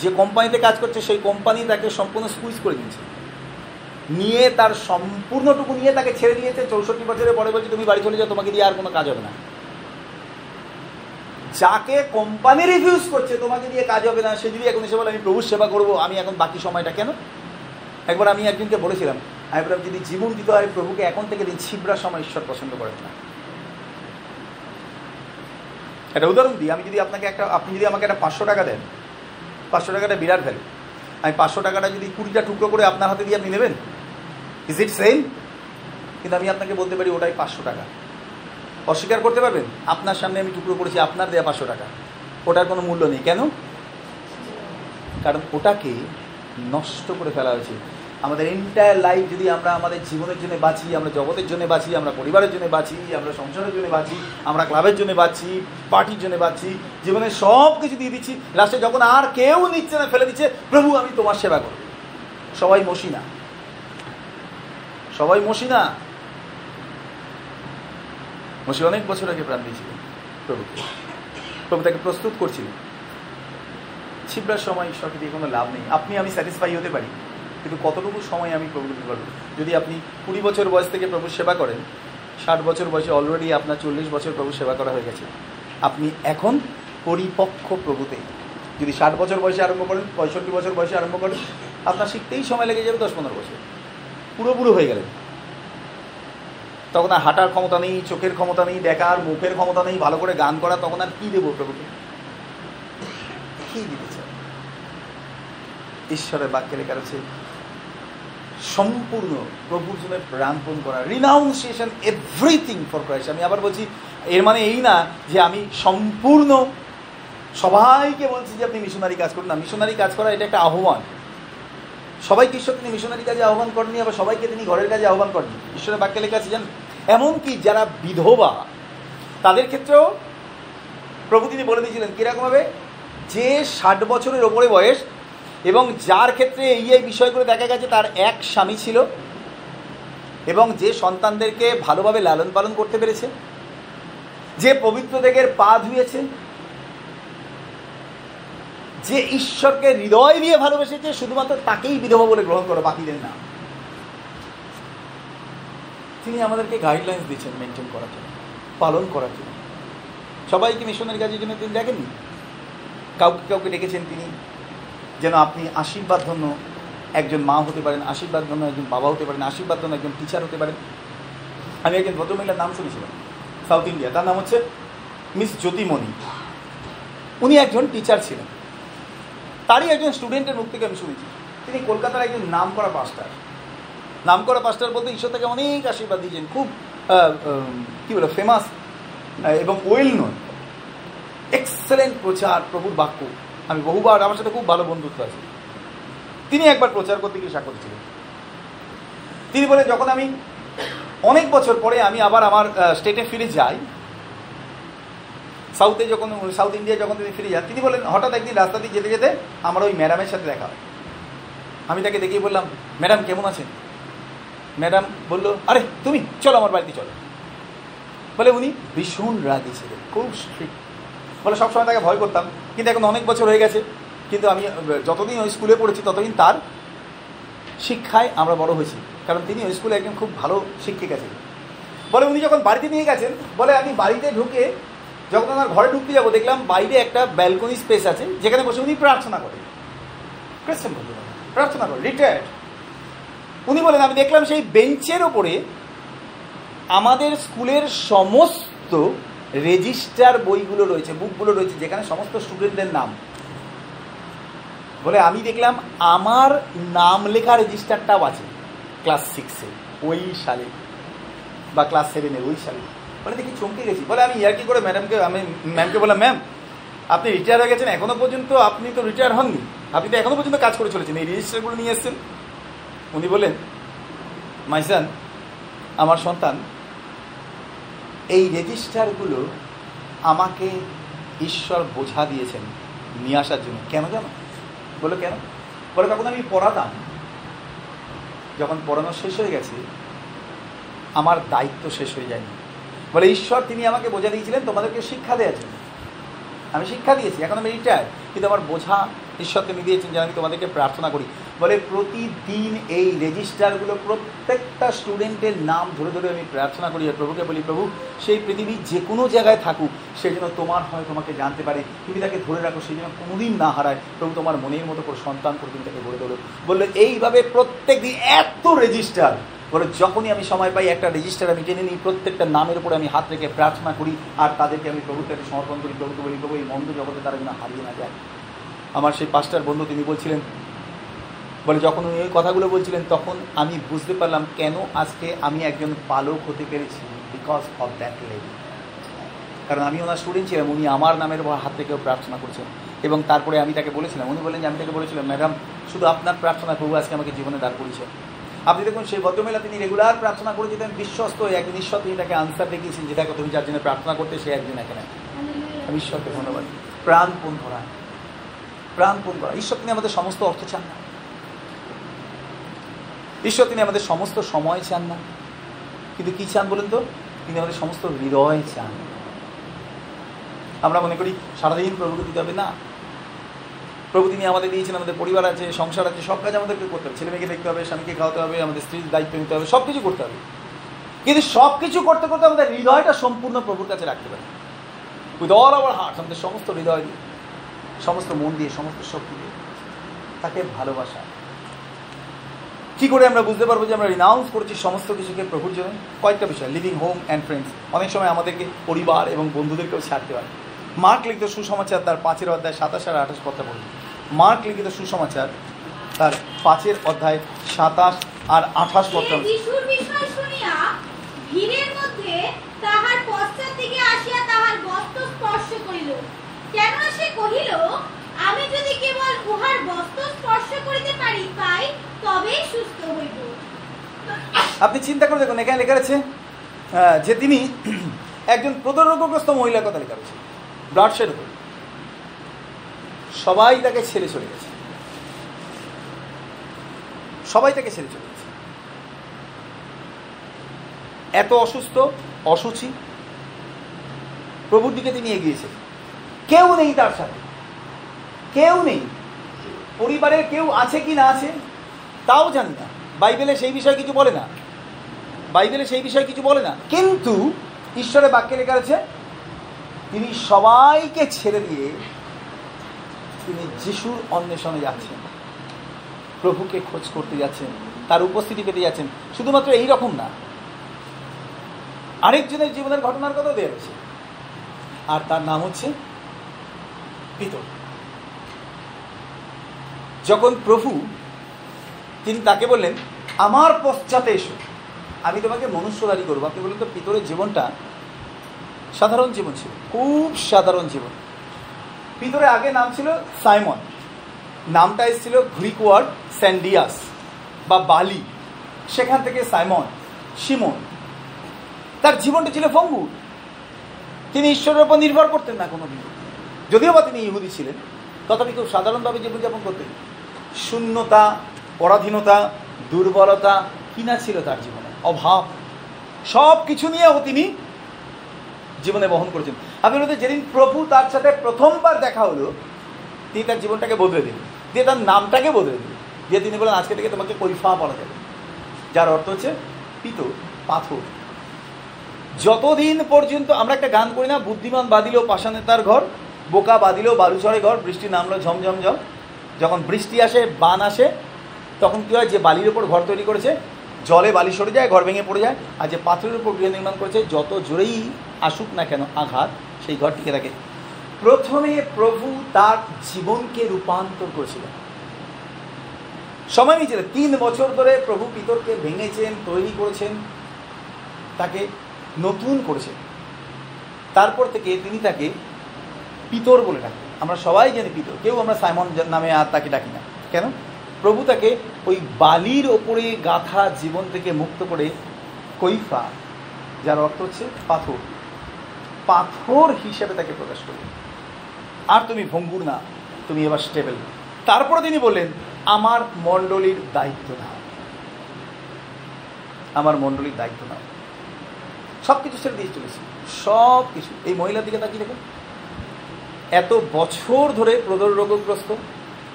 যে কোম্পানিতে কাজ করছে, সেই কোম্পানি তাকে সম্পূর্ণ স্কুইজ করে দিয়েছে। নিয়ে তার সম্পূর্ণটুকু নিয়ে তাকে ছেড়ে দিয়েছে। চৌষট্টি বছরের পরে বলছে, তুমি বাড়ি চলে যাও, তোমাকে দিয়ে আর কোনো কাজ হবে না। যাকে কোম্পানি রিভিউজ করছে, তোমাকে দিয়ে কাজ হবে না, সে যদি এখন এসে বলে, আমি প্রভুর সেবা করব, আমি এখন বাকি সময়টা কেন? একবার আমি একজনকে বলেছিলাম আমি বললাম যদি জীবন দিতে হয় প্রভুকে এখন থেকে দিন, ছিবরা সময় ঈশ্বর পছন্দ করেন না। একটা উদাহরণ দিই, আমি যদি আপনাকে একটা, আপনি যদি আমাকে একটা পাঁচশো টাকা দেন পাঁচশো টাকাটা বিরাট ভ্যালু আমি পাঁচশো টাকাটা যদি কুড়িটা টুকরো করে আপনার হাতে দিয়ে আপনি নেবেন ইজ ইট সেম কিন্তু আমি আপনাকে বলতে পারি ওটাই পাঁচশো টাকা। অস্বীকার করতে পারবেন? আপনার সামনে আমি টুকরো করেছি, আপনার দেওয়া পাঁচশো টাকা। ওটার কোনো মূল্য নেই। কেন? কারণ ওটাকে নষ্ট করে ফেলা হয়েছে। আমাদের এন্টায়ার লাইফ যদি আমরা আমাদের জীবনের জন্য বাঁচি, আমরা জগতের জন্য বাঁচি, আমরা পরিবারের জন্য বাঁচি, আমরা সংসারের জন্য বাঁচি, আমরা ক্লাবের জন্য বাঁচি পার্টির জন্য বাঁচি, জীবনের সব কিছু দিয়ে দিচ্ছি লাস্টে যখন আর কেউ নিচ্ছে না ফেলে দিচ্ছে, প্রভু, আমি তোমার সেবা করব। সবাই মসি না সবাই মসি না মসি অনেক বছর আগে প্রাণ দিয়েছিলেন প্রভুকে। প্রভু তাকে প্রস্তুত করছিলেন ছিপড়ার সময় দিয়ে কোনো লাভ নেই। আপনি, আমি স্যাটিসফাই হতে পারি। কিন্তু কতটুকু সময় আমি প্রভু দিতে পারব যদি আপনি কুড়ি বছর বয়স থেকে প্রভুর সেবা করেন, ষাট বছর বয়সে অলরেডি আপনার চল্লিশ বছর প্রভু সেবা করা হয়ে গেছে, আপনি এখন পরিপক্ষ প্রভুতে, যদি ষাট বছর বয়সে আরম্ভ করেন, পঁয়ষট্টি বছর বয়সে আরম্ভ করেন, আপনার শিখতেই সময় লেগে যাবে দশ পনেরো বছর। পুরো পুরো হয়ে গেলেন। তখন আর হাঁটার ক্ষমতা নেই, চোখের ক্ষমতা নেই, দেখার, মুখের ক্ষমতা নেই, ভালো করে গান করা তখন আর কী দেবো প্রভুকে? কী দিতে চাই? ঈশ্বরের বাক্যে লেখা রয়েছে সম্পূর্ণ প্রভুর জন্য প্রাণপণ করা রিনাউন্সিয়েশন এভরিথিং ফর ক্রাইস্ট আমি আবার বলছি, এর মানে এই না যে আমি সম্পূর্ণ, সবাইকে বলছি যে আপনি মিশনারি কাজ করুন না। মিশনারি কাজ করা এটা একটা আহ্বান। সবাইকে ঈশ্বর তিনি মিশনারি কাজে আহ্বান করেননি, আবার সবাইকে তিনি ঘরের কাজে আহ্বান করেননি। ঈশ্বরের বাক্যে লেখা আছে, জানেন? এমনকি যারা বিধবা, তাদের ক্ষেত্রেও প্রভু তিনি বলে দিয়েছিলেন, কীরকমভাবে? যে ষাট বছরের ওপরে বয়স এবং যার ক্ষেত্রে এই এই বিষয়গুলো দেখা গেছে, তার এক স্বামী ছিল এবং যে সন্তানদেরকে ভালোভাবে লালন পালন করতে পেরেছে, যে পবিত্র দেগের পা ধুয়েছে, যে ঈশ্বরকে হৃদয় দিয়ে ভালোবেসেছে, শুধুমাত্র তাকেই বিধবা বলে গ্রহণ করো বাকিদের না। তিনি আমাদেরকে গাইডলাইন্স দিচ্ছেন মেনটেন করার জন্য, পালন করার জন্য। সবাইকে মিশনের কাজের জন্য তিনি দেখেননি? কাউকে কাউকে ডেকেছেন তিনি? যেন আপনি আশীর্বাদ ধন্য একজন মা হতে পারেন, আশীর্বাদ ধন্য একজন বাবা হতে পারেন, আশীর্বাদ ধন্য একজন টিচার হতে পারেন। আমি একজন ভদ্রমহিলার নাম শুনেছিলাম সাউথ ইন্ডিয়া তার নাম হচ্ছে মিস জ্যোতিমণি উনি একজন টিচার ছিলেন। তারই একজন স্টুডেন্টের মুখ থেকে আমি শুনেছি। তিনি কলকাতার একজন নাম করা পাস্টার নাম করা পাস্টার বলতে ঈশ্বর তাকে অনেক আশীর্বাদ দিয়েছেন, খুব কি বলে ফেমাস এবং ওয়েল নয় এক্সেলেন্ট প্রচার, প্রভুর বাক্য। আমি বহুবার আমার সাথে খুব ভালো বন্ধুত্ব আছে। তিনি একবার প্রচার করতে গিয়ে সাক্ষর ছিলেন তিনি বলে, যখন আমি অনেক বছর পরে আমি আবার আমার স্টেটে ফিরে যাই সাউথে যখন সাউথ ইন্ডিয়া যখন তিনি ফিরে যান, তিনি বলেন, হঠাৎ একদিন রাস্তা দিয়ে যেতে যেতে আমার ওই ম্যাডামের সাথে দেখা হয়। আমি তাকে দেখিয়ে বললাম ম্যাডাম কেমন আছেন? ম্যাডাম বলল, আরে, তুমি, চলো আমার বাড়িতে চলো। বলে উনি ভীষণ রাগী ছিলেন, খুব স্ট্রিক্ট বলে সবসময় তাকে ভয় করতাম। কিন্তু এখন অনেক বছর হয়ে গেছে কিন্তু আমি যতদিন ওই স্কুলে পড়েছি ততদিন তার শিক্ষায় আমরা বড় হয়েছি। কারণ তিনি ওই স্কুলে একজন খুব ভালো শিক্ষিকা ছিলেন। বলে উনি যখন বাড়িতে নিয়ে গেছেন বলে আমি বাড়িতে ঢুকে যখন আমার ঘরে ঢুকতে যাব দেখলাম বাইরে একটা ব্যালকনি স্পেস আছে যেখানে বসে উনি প্রার্থনা করেন। ক্রিশ্চান ভদ্রলোক, প্রার্থনা করেন রিটায়ার্ড উনি বলেন আমি দেখলাম সেই বেঞ্চের ওপরে আমাদের স্কুলের সমস্ত রেজিস্টার বইগুলো রয়েছে, বুকগুলো রয়েছে, যেখানে সমস্ত স্টুডেন্টদের নাম। বলে আমি দেখলাম আমার নাম লেখা রেজিস্টারটাও আছে, ক্লাস সিক্সে ওই সালে, বা ক্লাস সেভেনের ওই সালে। বলে দেখি চমকে গেছি। বলে আমি ইয়ার কি করে ম্যাডামকে আমি ম্যামকে বললাম ম্যাম আপনি রিটায়ার হয়ে গেছেন, এখনও পর্যন্ত আপনি তো রিটায়ার হননি। আপনি তো এখনও পর্যন্ত কাজ করে চলেছেন, এই রেজিস্টারগুলো নিয়ে এসছেন। উনি বললেন মাইসান আমার সন্তান এই রেজিস্টারগুলো আমাকে ঈশ্বর বোঝা দিয়েছেন নিয়ে আসার জন্য। কেন জানো? বলো কেন? বলে তখন আমি পড়াতাম। যখন পড়ানো শেষ হয়ে গেছে, আমার দায়িত্ব শেষ হয়ে যায়নি। বলে, ঈশ্বর, তিনি আমাকে বোঝা দিয়েছিলেন, তোমাদেরকে শিক্ষা দেওয়ার জন্য। আমি শিক্ষা দিয়েছি, এখন আমি রিটায়ার কিন্তু আমার বোঝা ঈশ্বর তিনি দিয়েছেন যে আমি তোমাদেরকে প্রার্থনা করি। বলে প্রতিদিন এই রেজিস্টারগুলো প্রত্যেকটা স্টুডেন্টের নাম ধরে ধরে আমি প্রার্থনা করি। আর প্রভুকে বলি, প্রভু, সেই পৃথিবীর যে কোনো জায়গায় থাকুক, সে যেন তোমার হয়, তোমাকে জানতে পারে। তুমি তাকে ধরে রাখো, সে যেন কোনোদিন না হারায়। প্রভু, তোমার মনের মতো করে সন্তান করে তুমি তাকে গড়ে তোলো। বলল, এইভাবে প্রত্যেক দিন এত রেজিস্টার বলে, যখনই আমি সময় পাই, একটা রেজিস্টার আমি টেনে নিই, প্রত্যেকটা নামের উপরে আমি হাত রেখে প্রার্থনা করি, আর তাদেরকে আমি প্রভুর কাছে সমর্পণ করি। প্রভুকে বলি, প্রভু, এই মন্দ জগতে তারা যেন হারিয়ে না যায়। আমার সেই পাঁচটার বন্ধু তিনি বলছিলেন, বলে যখন উনি ওই কথাগুলো বলছিলেন, তখন আমি বুঝতে পারলাম কেন আজকে আমি একজন পালক হতে পেরেছি বিকজ অফ দ্যাট লেডি কারণ আমি ওনার স্টুডেন্ট ছিলাম, উনি আমার নামের হাত থেকেও প্রার্থনা করছেন। এবং তারপরে আমি তাকে বলেছিলাম, উনি বললেন যে, আমি তাকে বলেছিলাম, ম্যাডাম, শুধু আপনার প্রার্থনা প্রভু আজকে আমাকে জীবনে দাঁড় করেছে। আপনি দেখুন, সেই ভদ্রমহিলা তিনি রেগুলার প্রার্থনা করে যেতেন, বিশ্বস্ত হয়ে একজন ঈশ্বর তিনি তাকে আনসার দেখিয়েছেন যেটাকে তুমি যার জন্য প্রার্থনা করতে, সে একজন এখানে। আমি ঈশ্বরকে ধন্যবাদ। প্রাণপণ করা। প্রাণপণ করা। ঈশ্বর তিনি আমাদের সমস্ত অর্থ চান না। ঈশ্বর তিনি আমাদের সমস্ত সময় চান না। কিন্তু কি চান বলেন তো? তিনি আমাদের সমস্ত হৃদয় চান। আমরা মনে করি, সারাদিন প্রভুকে দিতে হবে, না। প্রভু তিনি আমাদের দিয়েছেন, আমাদের পরিবার আছে, সংসার আছে, সব কাজ আমাদেরকে করতে হবে। ছেলে মেয়েকে দেখতে হবে, স্বামীকে খাওয়াতে হবে, আমাদের স্ত্রীর দায়িত্ব নিতে হবে সব কিছু করতে হবে। কিন্তু সব কিছু করতে করতে আমাদের হৃদয়টা সম্পূর্ণ প্রভুর কাছে রাখতে হবে উইথ অল আওয়ার হার্ট আমাদের সমস্ত হৃদয় দিয়ে। সমস্ত মন দিয়ে, সমস্ত শক্তি দিয়ে তাকে ভালোবাসা। কি করে আমরা বুঝতে পারব যে আমরা রিনাউন্স করছি সমস্ত কিছুকে প্রভুর জন্য? কয়েকটা বিষয় লিভিং হোম অ্যান্ড ফ্রেন্ডস অনেক সময় আমাদেরকে পরিবার এবং বন্ধুদেরকেও ছাড়তে হয়। মার্ক লিখিত সুসমাচার তার পাঁচের অধ্যায় সাতাশ আর আঠাশ কথা বলুন। মার্ক লিখিত সুসমাচার তার পাঁচের অধ্যায় সাতাশ আর আঠাশ শুনিয়া ভিড়ের মধ্যে তাহার পশ্চাৎ আসিয়া তাহার বস্ত্র স্পর্শ করিল। সে কহিল, আমি যদি কেবল উহার বস্ত্র স্পর্শ করিতে পারি তবেই সুস্থ হইব। আপনি চিন্তা করে দেখুন, এখানে লেখা আছে যে তিনি একজন প্রদরোগগ্রস্ত মহিলার কথা লেখা রয়েছে ব্লাড শেড করে সবাই তাকে ছেড়ে চলে গেছে। সবাই তাকে ছেড়ে চলে গেছে। এত অসুস্থ, অসুচি, প্রভুর দিকে তিনি এগিয়েছেন কেউ নেই তার সাথে। কেউ নেই। পরিবারের কেউ আছে কি না আছে, তাও জানি না। বাইবেলে সেই বিষয়ে কিছু বলে না। বাইবেলে সেই বিষয়ে কিছু বলে না। কিন্তু ঈশ্বরের বাক্যে লেখা আছে তিনি সবাইকে ছেড়ে দিয়ে তিনি যিশুর অন্বেষণে যাচ্ছেন। প্রভুকে খোঁজ করতে যাচ্ছেন, তার উপস্থিতি পেতে যাচ্ছেন। শুধুমাত্র এই রকম না, আরেকজনের জীবনের ঘটনার কথা দেওয়া আর তার নাম হচ্ছে পিতর যখন প্রভু, তিনি তাকে বললেন, আমার পশ্চাতে এসো, আমি তোমাকে মনুষ্যদারি করব। আপনি বললেন, তো পিতরের জীবনটা সাধারণ জীবন ছিল, খুব সাধারণ জীবন। পিতরের আগে নাম ছিল সাইমন। নামটা এসেছিল গ্রিক ওয়ার্ড স্যান্ডিয়াস বা বালি। সেখান থেকে সাইমন সিমন তার জীবনটা ছিল ভঙ্গুর। তিনি ঈশ্বরের উপর নির্ভর করতেন না কোনো কোনোদিন যদিও বা তিনি ইহুদি ছিলেন, তথাপি খুব সাধারণভাবে জীবনযাপন করতেন। শূন্যতা, পরাধীনতা, দুর্বলতা কিনা ছিল তার জীবনে, অভাব সব কিছু নিয়েও তিনি জীবনে বহন করেছেন। আপনি বলতে যেদিন প্রভু তার সাথে প্রথমবার দেখা হলো, তিনি তার জীবনটাকে বদলে দিলেন। দিয়ে তার নামটাকে বদলে দিলেন। দিয়ে তিনি বলেন আজকে থেকে তোমাকে কৈফা বলা যাবে। যার অর্থ হচ্ছে পিত, পাথর। যতদিন পর্যন্ত আমরা একটা গান করি না, বুদ্ধিমান বাদিলেও পাষাণে তার ঘর বোকা বাদিলেও বালুচরে ঘর, বৃষ্টি নামলো ঝমঝম জল। যখন বৃষ্টি আসে, বান আসে, তখন কী হয় যে বালির ওপর ঘর তৈরি করেছে, জলে বালি সরে যায়, ঘর ভেঙে পড়ে যায়, আর যে পাথরের উপর গৃহ নির্মাণ করেছে, যত জোরেই আসুক না কেন, আঘাত, সেই ঘর টিকে থাকে। প্রথমে প্রভু তার জীবনকে রূপান্তর করেছিলেন সময় নিয়েছিলেন তিন বছর ধরে প্রভু পিতরকে ভেঙেছেন, তৈরি করেছেন, তাকে নতুন করেছেন। তারপর থেকে তিনি তাকে পিতর বলে ডাকেন আমরা সবাই জানি পিতর। কেউ আমরা সাইমন নামে আর তাকে ডাকি না। কেন? প্রভু তাকে ওই বালির ওপরে গাথা জীবন থেকে মুক্ত করে কৈফা, যার অর্থ হচ্ছে পাথর পাথর হিসেবে তাকে প্রকাশ করলেন। আর তুমি ভঙ্গুর না, তুমি এবার স্টেবল। তারপরে তিনি বললেন, আমার মণ্ডলীর দায়িত্ব নাও আমার মণ্ডলীর দায়িত্ব নাও সব কিছু ছেড়ে দিয়ে চলেছে। সব কিছু এই মহিলার দিকে তাকিয়ে দেখুন। এত বছর ধরে প্রদর রোগগ্রস্ত,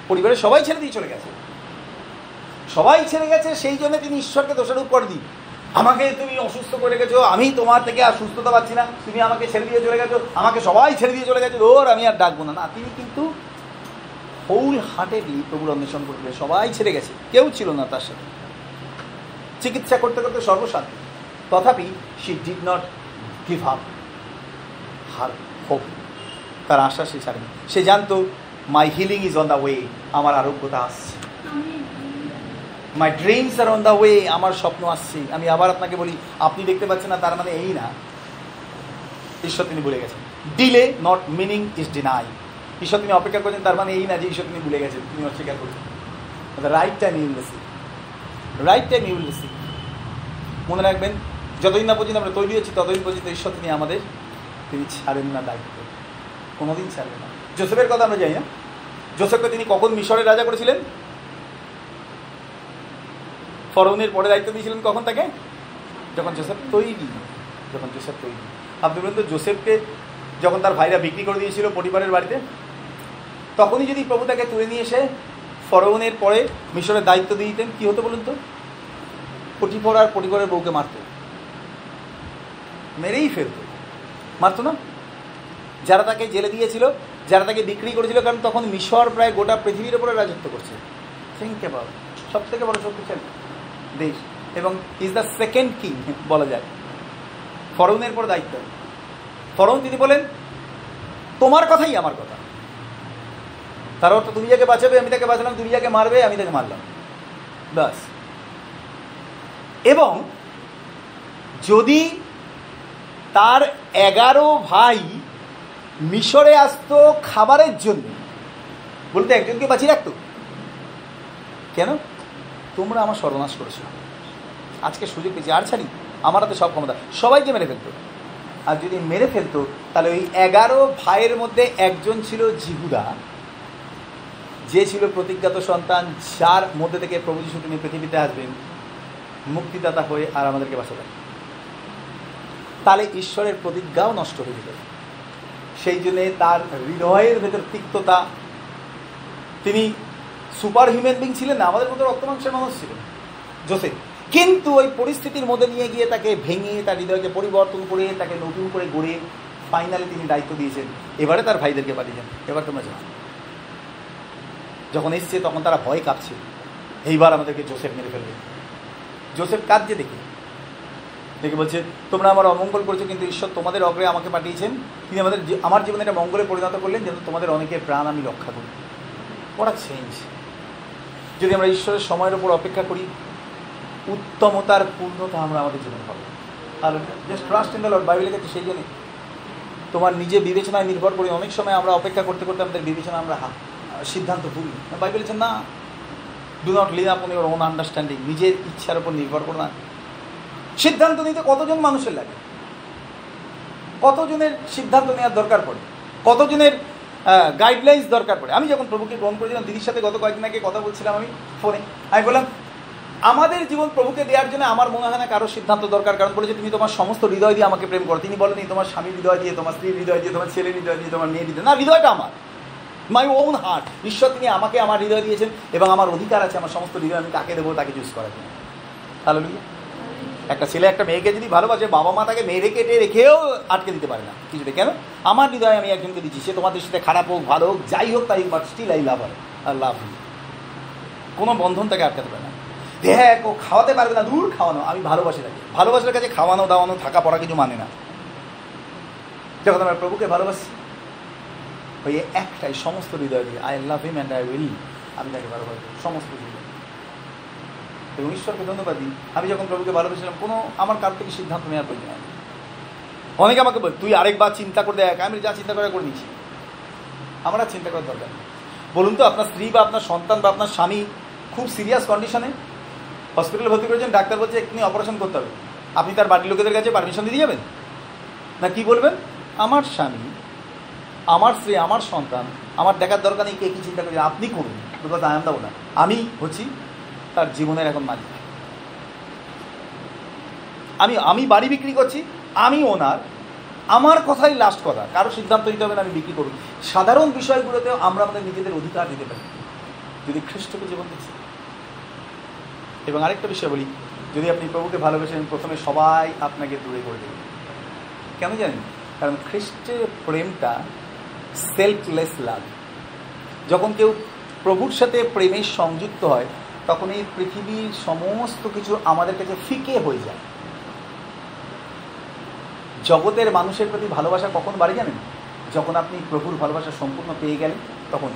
পরিবারের সবাই ছেড়ে দিয়ে চলে গেছে। সবাই ছেড়ে গেছে, সেই জন্য তিনি ঈশ্বরকে দোষারোপ দিন আমাকে তুমি অসুস্থ করে গেছো, আমি তোমার থেকে আর সুস্থতা পাচ্ছি না। তুমি আমাকে ছেড়ে দিয়ে চলে গেছো, আমাকে সবাই ছেড়ে দিয়ে চলে গেছে, ওর আমি আর ডাকবো না। না, তিনি কিন্তু হোল হার্টেডলি প্রভুর অন্বেষণ করবে সবাই ছেড়ে গেছে, কেউ ছিল না তার সাথে। চিকিৎসা করতে করতে সর্বশান্তি তথাপি she did not give up her hope তার আশা সে ছাড়েনি সে জানতো my healing is on the way আমার আরোগ্যতা আসছে। My dreams are on the way আমার স্বপ্ন আসছে। আমি আবার আপনাকে বলি, আপনি দেখতে পাচ্ছেন না, তার মানে এই না। ঈশ্বর তিনি ভুলে গেছেন। Delay not meaning is deny ঈশ্বর তিনি অপেক্ষা করছেন, তার মানে এই না যে ঈশ্বর তিনি ভুলে গেছেন। তিনি অস্বীকার করছেন। Right time you'll receive right time you'll receive মনে রাখবেন, যতদিন না পর্যন্ত আমরা তৈরি হচ্ছি, ততদিন পর্যন্ত ঈশ্বর তিনি আমাদের, তিনি ছাড়েন না দায়িত্ব। কোনোদিন ছাড়বেন না। জোসেফের কথা আমরা জানি না। জোসেফকে তিনি কখন মিশরের রাজা করেছিলেন? ফরৌনের পরে দায়িত্ব দিয়েছিলেন কখন তাকে? যখন জোসেফ তৈরি। যখন জোসেফ তৈরি। আপনি বলুন তো, জোসেফকে যখন তার ভাইরা বিক্রি করে দিয়েছিল পরিবারের বাড়িতে, তখনই যদি প্রভু তাকে তুলে নিয়ে এসে ফরৌনের পরে মিশরের দায়িত্ব দিয়ে দিতেন, কী হতো বলুন তো? পটিপর আর পরিবারের বউকে মারত। মেরেই ফেলত। মারত না? যারা তাকে জেলে দিয়েছিল, যারা তাকে বিক্রি করেছিল, কারণ তখন মিশর প্রায় গোটা পৃথিবীর উপরে রাজত্ব করছে। থিঙ্ক অ্যাবাউট সব থেকে বড় শক্তিশালী দেশ। এবং ইজ দ্য সেকেন্ড কিং বলা যায়। ফরৌনের পর দায়িত্ব। ফরৌন তিনি বলেন, তোমার কথাই আমার কথা। তার অর্থ তুমি যাকে বাঁচাবে, আমি তাকে বাঁচালাম, তুমি যাকে মারবে, আমি তাকে মারলাম। ব্যাস। এবং যদি তার এগারো ভাই মিশরে আসতো খাবারের জন্য। বলতে একজনকে বাঁচিয়ে রাখতো? কেন? তোমরা আমার সর্বনাশ করেছ। আজকে সুযোগ পেয়েছি, আর ছাড়ি, আমার হাতে সব ক্ষমতা। সবাইকে মেরে ফেলতো। আর যদি মেরে ফেলতো, তাহলে ওই এগারো ভাইয়ের মধ্যে একজন ছিল জিহুদা। যে ছিল প্রতিজ্ঞাত সন্তান, যার মধ্যে থেকে প্রভু যিশু তিনি পৃথিবীতে আসবেন, মুক্তিদাতা হয়ে আর আমাদেরকে বাঁচাবেন। তাহলে ঈশ্বরের প্রতিজ্ঞাও নষ্ট হয়ে যেত। সেই জন্যে তার হৃদয়ের ভেতর তিক্ততা। তিনি সুপার হিউম্যান বিং ছিলেন না, আমাদের মতো রক্তমাংসের মানুষ ছিলেন, জোসেফ। কিন্তু ওই পরিস্থিতির মধ্যে নিয়ে গিয়ে তাকে ভেঙে, তার হৃদয়কে পরিবর্তন করে, তাকে নতুন করে গড়ে ফাইনালি তিনি দায়িত্ব দিয়েছেন। এবারে তার ভাইদেরকে পাঠিয়েছেন এবার তোমরা জানো। যখন এসছে তখন তারা ভয় কাঁপছে। এইবার আমাদেরকে জোসেফ মেরে ফেলবে। জোসেফ কাঁদছে দেখে। দেখে বলছে, তোমরা আমার অমঙ্গল করেছ, কিন্তু ঈশ্বর তোমাদের অগ্রে আমাকে পাঠিয়েছেন। তিনি আমাদের আমার জীবনে একটা মঙ্গলে পরিণত করলেন, যেন তোমাদের অনেকের প্রাণ আমি রক্ষা করি। ওরা চেঞ্জ যদি আমরা ঈশ্বরের সময়ের উপর অপেক্ষা করি, উত্তমতার পূর্ণতা আমরা আমাদের জীবনে পাবো। আর just trust in the Lord বাইবেলে গেছে সেই জন্যই তোমার নিজে বিবেচনায় নির্ভর করি অনেক সময় আমরা অপেক্ষা করতে করতে আমাদের বিবেচনা আমরা সিদ্ধান্ত ভুলি। বাইবেল বলছেন না do not lean upon your own understanding নিজের ইচ্ছার উপর নির্ভর করো না। সিদ্ধান্ত নিতে কতজন মানুষের লাগে? কতজনের সিদ্ধান্ত নেওয়ার দরকার পড়ে? কতজনের গাইডলাইন্স দরকার পড়ে? আমি যখন প্রভুকে গ্রহণ করেছিলাম, দিদির সাথে গত কয়েকদিন আগে কথা বলছিলাম আমি ফোনে আমি বললাম, আমাদের জীবন প্রভুকে দেওয়ার জন্য আমার মনে হয় না কারও সিদ্ধান্ত দরকার। কারণ বলেছে, তুমি তোমার সমস্ত হৃদয় দিয়ে আমাকে প্রেম করো। তিনি বলেনি তোমার স্বামী হৃদয় দিয়ে, তোমার স্ত্রীর হৃদয় দিয়ে, তোমার ছেলের হৃদয় দিয়ে, তোমার মেয়ে হৃদয় না, হৃদয়টা আমার। মাই ওন হার্ট ঈশ্বর তিনি আমাকে আমার হৃদয় দিয়েছেন এবং আমার অধিকার আছে, আমার সমস্ত হৃদয় আমি কাকে দেবো তাকে চুজ করার জন্য। তাহলে একটা ছেলে একটা মেয়েকে যদি ভালোবাসে, বাবা মা তাকে মেরে কেটে রেখেও আটকে দিতে পারে না। কিছুতে কেন? আমার হৃদয় আমি একজনকে দিচ্ছি, সে তোমাদের সাথে খারাপ হোক, ভালো হোক, যাই হোক তাই বাট স্টিল আই লাভ আর আর লাভ কোনো বন্ধন তাকে আটকাতে পারে না। দেখ, ও খাওয়াতে পারবে না, দূর খাওয়ানো, আমি ভালোবাসি তাকে। ভালোবাসার কাছে খাওয়ানো, দাওয়ানো, থাকা, পড়া কিছু মানে না। যখন আমরা প্রভুকে ভালোবাসি? ওই একটাই, সমস্ত হৃদয় দিয়ে I love him and I will আমি তাকে ভালোবাসি, সমস্ত এবং ঈশ্বরকে ধন্যবাদ দিই। আমি যখন প্রভুকে ভালোবেসেছিলাম, কোনো আমার কার থেকে সিদ্ধান্ত নেওয়ার প্রয়োজন হয় অনেকে আমাকে বল, তুই আরেকবার চিন্তা করে দেখ, আমি যা চিন্তা করে করে নিচ্ছি। আমার আর চিন্তা করার দরকার বলুন তো, আপনার স্ত্রী বা আপনার সন্তান বা আপনার স্বামী খুব সিরিয়াস কন্ডিশনে? হসপিটালে ভর্তি করেছেন, ডাক্তার বলছে, এক্ষুনি অপারেশন করতে হবে। আপনি তার বাড়ির লোকেদের কাছে পারমিশন দিয়ে যাবেন? না, কি বলবেন? আমার স্বামী, আমার স্ত্রী, আমার সন্তান, আমার দেখার দরকার নেই কে কী চিন্তা করি আপনি করুন because I am the owner আমি হচ্ছি তার জীবনের এখন মালিক। আমি আমি বাড়ি বিক্রি করছি, আমি ওনার, আমার কথাই লাস্ট কথা, কারও সিদ্ধান্ত নিতে হবে না, আমি বিক্রি করুন সাধারণ বিষয়গুলোতেও আমরা আমাদের নিজেদের অধিকার দিতে পারি। যদি খ্রিস্টকে জীবন দিচ্ছি এবং আরেকটা বিষয় বলি, যদি আপনি প্রভুকে ভালোবেসেন, প্রথমে সবাই আপনাকে দূরে করে দেবে। কেন জানেন? কারণ খ্রিস্টের প্রেমটা সেলফলেস লাভ যখন কেউ প্রভুর সাথে প্রেমের সংযুক্ত হয় তখন এই পৃথিবীর সমস্ত কিছু আমাদের কাছে ফিকে হয়ে যায়। জগতের মানুষের প্রতি ভালোবাসা কখন বাড়ি জানেন? যখন আপনি প্রভুর ভালোবাসা সম্পূর্ণ পেয়ে গেলেন, তখন।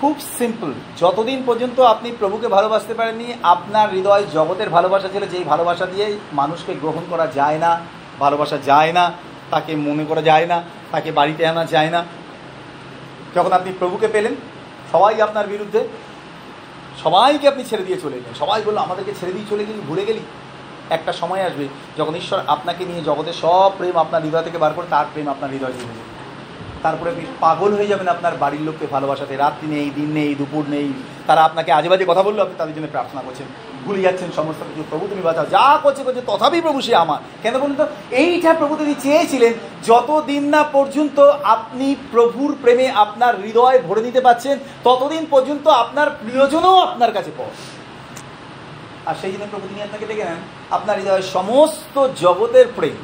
খুব সিম্পল যতদিন পর্যন্ত আপনি প্রভুকে ভালোবাসতে পারেননি, আপনার হৃদয় জগতের ভালোবাসা ছিল, যেই ভালোবাসা দিয়ে মানুষকে গ্রহণ করা যায় না, ভালোবাসা যায় না, তাকে মনে করা যায় না, তাকে বাড়িতে আনা যায় না। যখন আপনি প্রভুকে পেলেন, সবাই আপনার বিরুদ্ধে সবাইকে আপনি ছেড়ে দিয়ে চলে গেলেন সবাই বলল, আমাদেরকে ছেড়ে দিয়ে চলে গেলি, ভুলে গেলি? একটা সময় আসবে যখন ঈশ্বর আপনাকে নিয়ে জগতে সব প্রেম আপনার হৃদয় থেকে বার করে তার প্রেম আপনার হৃদয় দিয়ে যাবে তারপরে আপনি পাগল হয়ে যাবেন আপনার বাড়ির লোককে ভালোবাসাতে। রাত্রি নেই, দিন নেই, দুপুর নেই। তারা আপনাকে আজে বাজে কথা বলল, আপনি তাদের জন্য প্রার্থনা করছেন। ভুলে যাচ্ছেন সমস্ত কিছু। প্রভু, তুমি বাঁচাও। যা করছে করছে, তথাপি প্রভু সে আমার। কেন বলুন তো? এইটা প্রভু তিনি চেয়েছিলেন, যতদিন না পর্যন্ত আপনি প্রভুর প্রেমে আপনার হৃদয় ভরে নিতে পারছেন, ততদিন পর্যন্ত আপনার প্রিয়জনও আপনার কাছে পড় আর সেই জন্য প্রভু তিনি আপনাকে দেখে নেন। আপনার হৃদয়ের সমস্ত জগতের প্রেম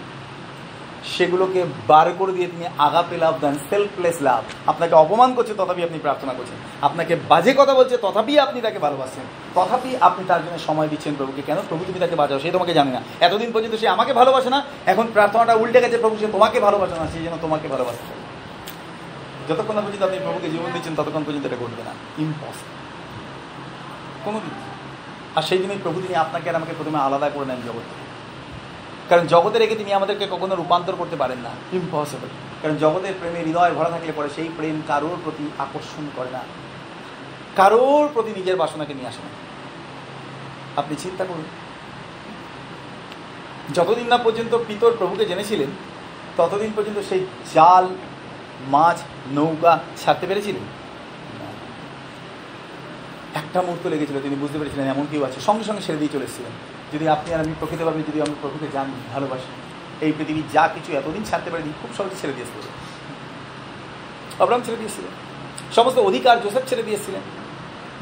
সেগুলোকে বার করে দিয়ে তিনি আগাপে লাভ দেন সেলফলেস লাভ আপনাকে অপমান করছে, তথাপি আপনি প্রার্থনা করছেন। আপনাকে বাজে কথা বলছে, তথাপি আপনি তাকে ভালোবাসছেন। তথাপি আপনি তার জন্য সময় দিচ্ছেন প্রভুকে। কেন? প্রভু তুমি তাকে বাজাও সে তোমাকে জানে না। এতদিন পর্যন্ত সে আমাকে ভালোবাসে না, এখন প্রার্থনাটা উল্টে গেছে, প্রভু সে তোমাকে ভালোবাসে না সেই জন্য তোমাকে ভালোবাসতে হবে যতক্ষণ না পর্যন্ত আপনি প্রভুকে জীবন দিচ্ছেন, ততক্ষণ পর্যন্ত এটা ঘটবে না। ইম্পসিবল কোনোদিন আর সেই জন্যই প্রভু তিনি আপনাকে আর আমাকে প্রথমে আলাদা করে নেন জগৎ থেকে কারণ জগতে রেখে তিনি আমাদেরকে কখনো রূপান্তর করতে পারেন না। ইম্পসিবল কারণ জগতের প্রেমে হৃদয় ভরা থাকলে পরে সেই প্রেম কারোর প্রতি আকর্ষণ করে না। কারোর প্রতি নিজের বাসনাকে নিয়ে আসে না। আপনি চিন্তা করুন। যতদিন না পর্যন্ত পিতর প্রভুকে জেনেছিলেন ততদিন পর্যন্ত সেই জাল মাছ নৌকা ছাড়তে পেরেছিলেন? একটা মুহূর্ত লেগেছিল তিনি বুঝতে পেরেছিলেন এমন কেউ আছে সঙ্গে সঙ্গে ছেড়ে দিয়ে চলে এসেছিলেন। যদি আপনি আর আমি প্রকৃতভাবে যদি আমি প্রভুকে জানি, ভালোবাসি, এই পৃথিবীর যা কিছু এতদিন ছাড়তে পারেনি, খুব সহজে ছেড়ে দিয়েছিলেন অবরাম ছেড়ে দিয়েছিলেন সমস্ত অধিকার জোসেফ ছেড়ে দিয়েছিলেন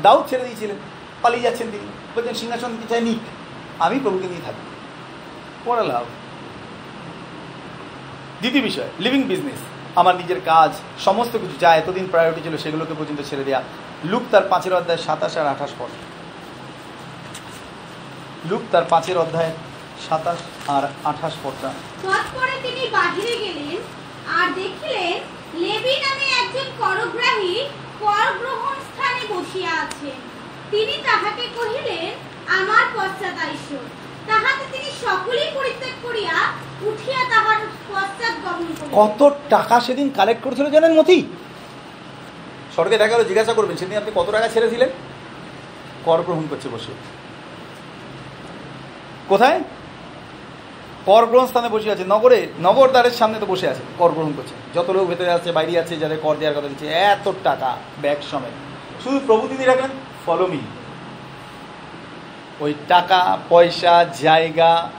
দাউদ ছেড়ে দিয়েছিলেন। পালিয়ে যাচ্ছেন তিনি। বলছেন, সিংহাসন কি চাই নিক। আমি প্রভুকে নিয়ে থাকি পড়া লাভ দ্বিতীয় বিষয় লিভিং বিজনেস আমার নিজের কাজ, সমস্ত কিছু যা এতদিন প্রায়োরিটি ছিল সেগুলোকে পর্যন্ত ছেড়ে দেওয়া লুক তার পাঁচের অধ্যায় সাতাশ আর আঠাশ পদ লুক তার পাঁচের অধ্যায় সাতাশ আর আঠাশ তৎপরে তিনি বাহিরে গেলেন আর দেখিলেন লেবি নামে একজন করগ্রাহী কর গ্রহণ স্থানে বসিয়া আছেন তিনি তাহাকে কহিলেন আমার পশ্চাৎ আইস তাহাতে তিনি সকলেই পরিত্যাগ করিয়া উঠিয়া তাহার পশ্চাৎ গমন কত টাকা সেদিন কালেক্ট করেছিল জানেন মতি? স্বর্গে দেখা গেলো জিজ্ঞাসা করবেন সেদিন আপনি কত টাকা ছেড়েছিলেন কর গ্রহণ করছে বসে। কোথায়? কর গ্রহণ স্থানে বসে আছে। নগরে, নগর দ্বারের সামনে তো বসে আছে। কর গ্রহণ করছে। যত লোক ভেতরে আছে, বাইরে আছে, যাদের কর দেওয়ার কথা দিচ্ছে, এত টাকা, ব্যাগ সময় শুধু প্রভু তিনি রাখলেন ফলো মি ওই টাকা, পয়সা, জায়গা,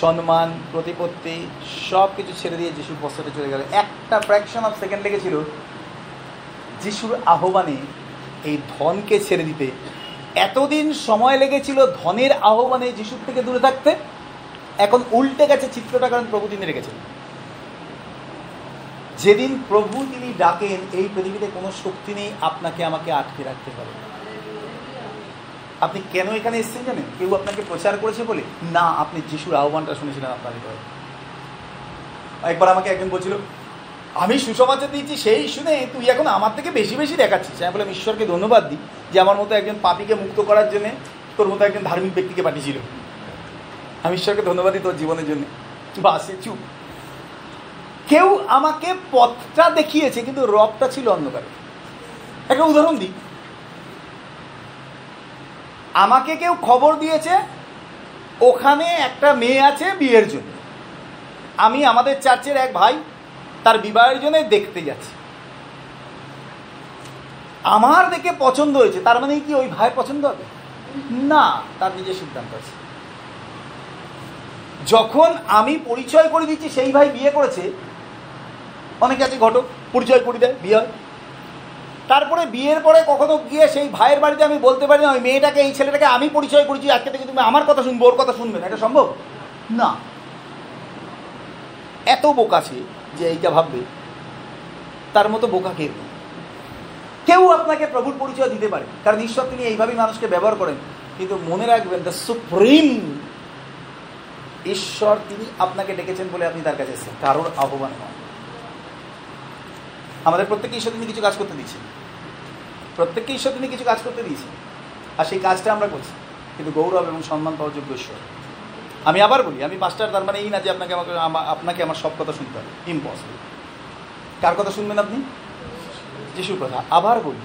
সম্মান, প্রতিপত্তি সব কিছু ছেড়ে দিয়ে যিশুর পশ্চাতে চলে গেল। একটা ফ্র্যাকশন অফ সেকেন্ড লেগেছিল, যিশুর আহ্বানে এই ধনকে ছেড়ে দিতে এতদিন সময় লেগেছিল ধনের আহ্বানে যিশুর থেকে দূরে থাকতে, এখন উল্টে গেছে চিত্রটা কারণ প্রভু তিনি রেখেছেন। যেদিন প্রভু তিনি ডাকেন, এই পৃথিবীতে কোনো শক্তি নেই, আপনাকে আমাকে আটকে রাখতে পারে আপনি কেন এখানে এসেছেন জানেন? কেউ আপনাকে প্রচার করেছে বলে? না, আপনি যিশুর আহ্বানটা শুনেছিলেন আপনার একবার আমাকে একজন বলছিল আমি সুসমাচার দিয়েছি সেই শুনে তুই এখন আমার থেকে বেশি বেশি দেখাচ্ছিস। আমি বললাম, ঈশ্বরকে ধন্যবাদ দিই যে আমার মতো একজন পাপিকে মুক্ত করার জন্য তোর মতো একজন ধার্মিক ব্যক্তিকে পাঠিয়েছিল। আমি ঈশ্বরকে ধন্যবাদ দিই তোর জীবনের জন্য। বাসে চুপ। কেউ আমাকে পথটা দেখিয়েছে, কিন্তু রবটা ছিল অন্ধকারে। একটা উদাহরণ দিই। আমাকে কেউ খবর দিয়েছে, ওখানে একটা মেয়ে আছে বিয়ের জন্য। আমি আমাদের চার্চের এক ভাই তার বিবাহের জন্য দেখতে যাচ্ছি। আমার দেখে পছন্দ হয়েছে, তার মানে কি ওই ভাইয়ের পছন্দ হবে? না, তার নিজের সিদ্ধান্ত আছে। যখন আমি পরিচয় করে দিচ্ছি, সেই ভাই বিয়ে করেছে, অনেকে আছে ঘটক, পরিচয় করে দেয়, বিয়ে হয়। তারপরে বিয়ের পরে কখনো গিয়ে সেই ভাইয়ের বাড়িতে আমি বলতে পারি না, ওই মেয়েটাকে, এই ছেলেটাকে আমি পরিচয় করেছি, আজকে থেকে তুমি আমার কথা শুনব, ওর কথা শুনবে না। এটা সম্ভব? না। এত বোকা আছে যে এইটা ভাববে, তার মতো বোকা কেউ। কেউ আপনাকে প্রভুর পরিচয় দিতে পারে, কারণ ঈশ্বর তিনি এইভাবেই মানুষকে ব্যবহার করেন। কিন্তু মনে রাখবেন দ্য সুপ্রিম ঈশ্বর তিনি আপনাকে ডেকেছেন বলে আপনি তার কাছে এসেছেন। কারোর আহ্বান নয়। আমাদের প্রত্যেককে ঈশ্বর তিনি কিছু কাজ করতে দিয়েছেন। প্রত্যেককে ঈশ্বর তিনি কিছু কাজ করতে দিয়েছেন। আর সেই কাজটা আমরা করছি। কিন্তু গৌরব এবং সম্মান পাওয়ার যোগ্য ঈশ্বর। আমি আবার বলি, আমি পাঁচটার তার মানে এই না যে আপনাকে আমাকে আপনাকে আমার সব কথা শুনতে হবে। ইম্পসিবল কার কথা শুনবেন আপনি? যিশুর কথা। আবার বলি,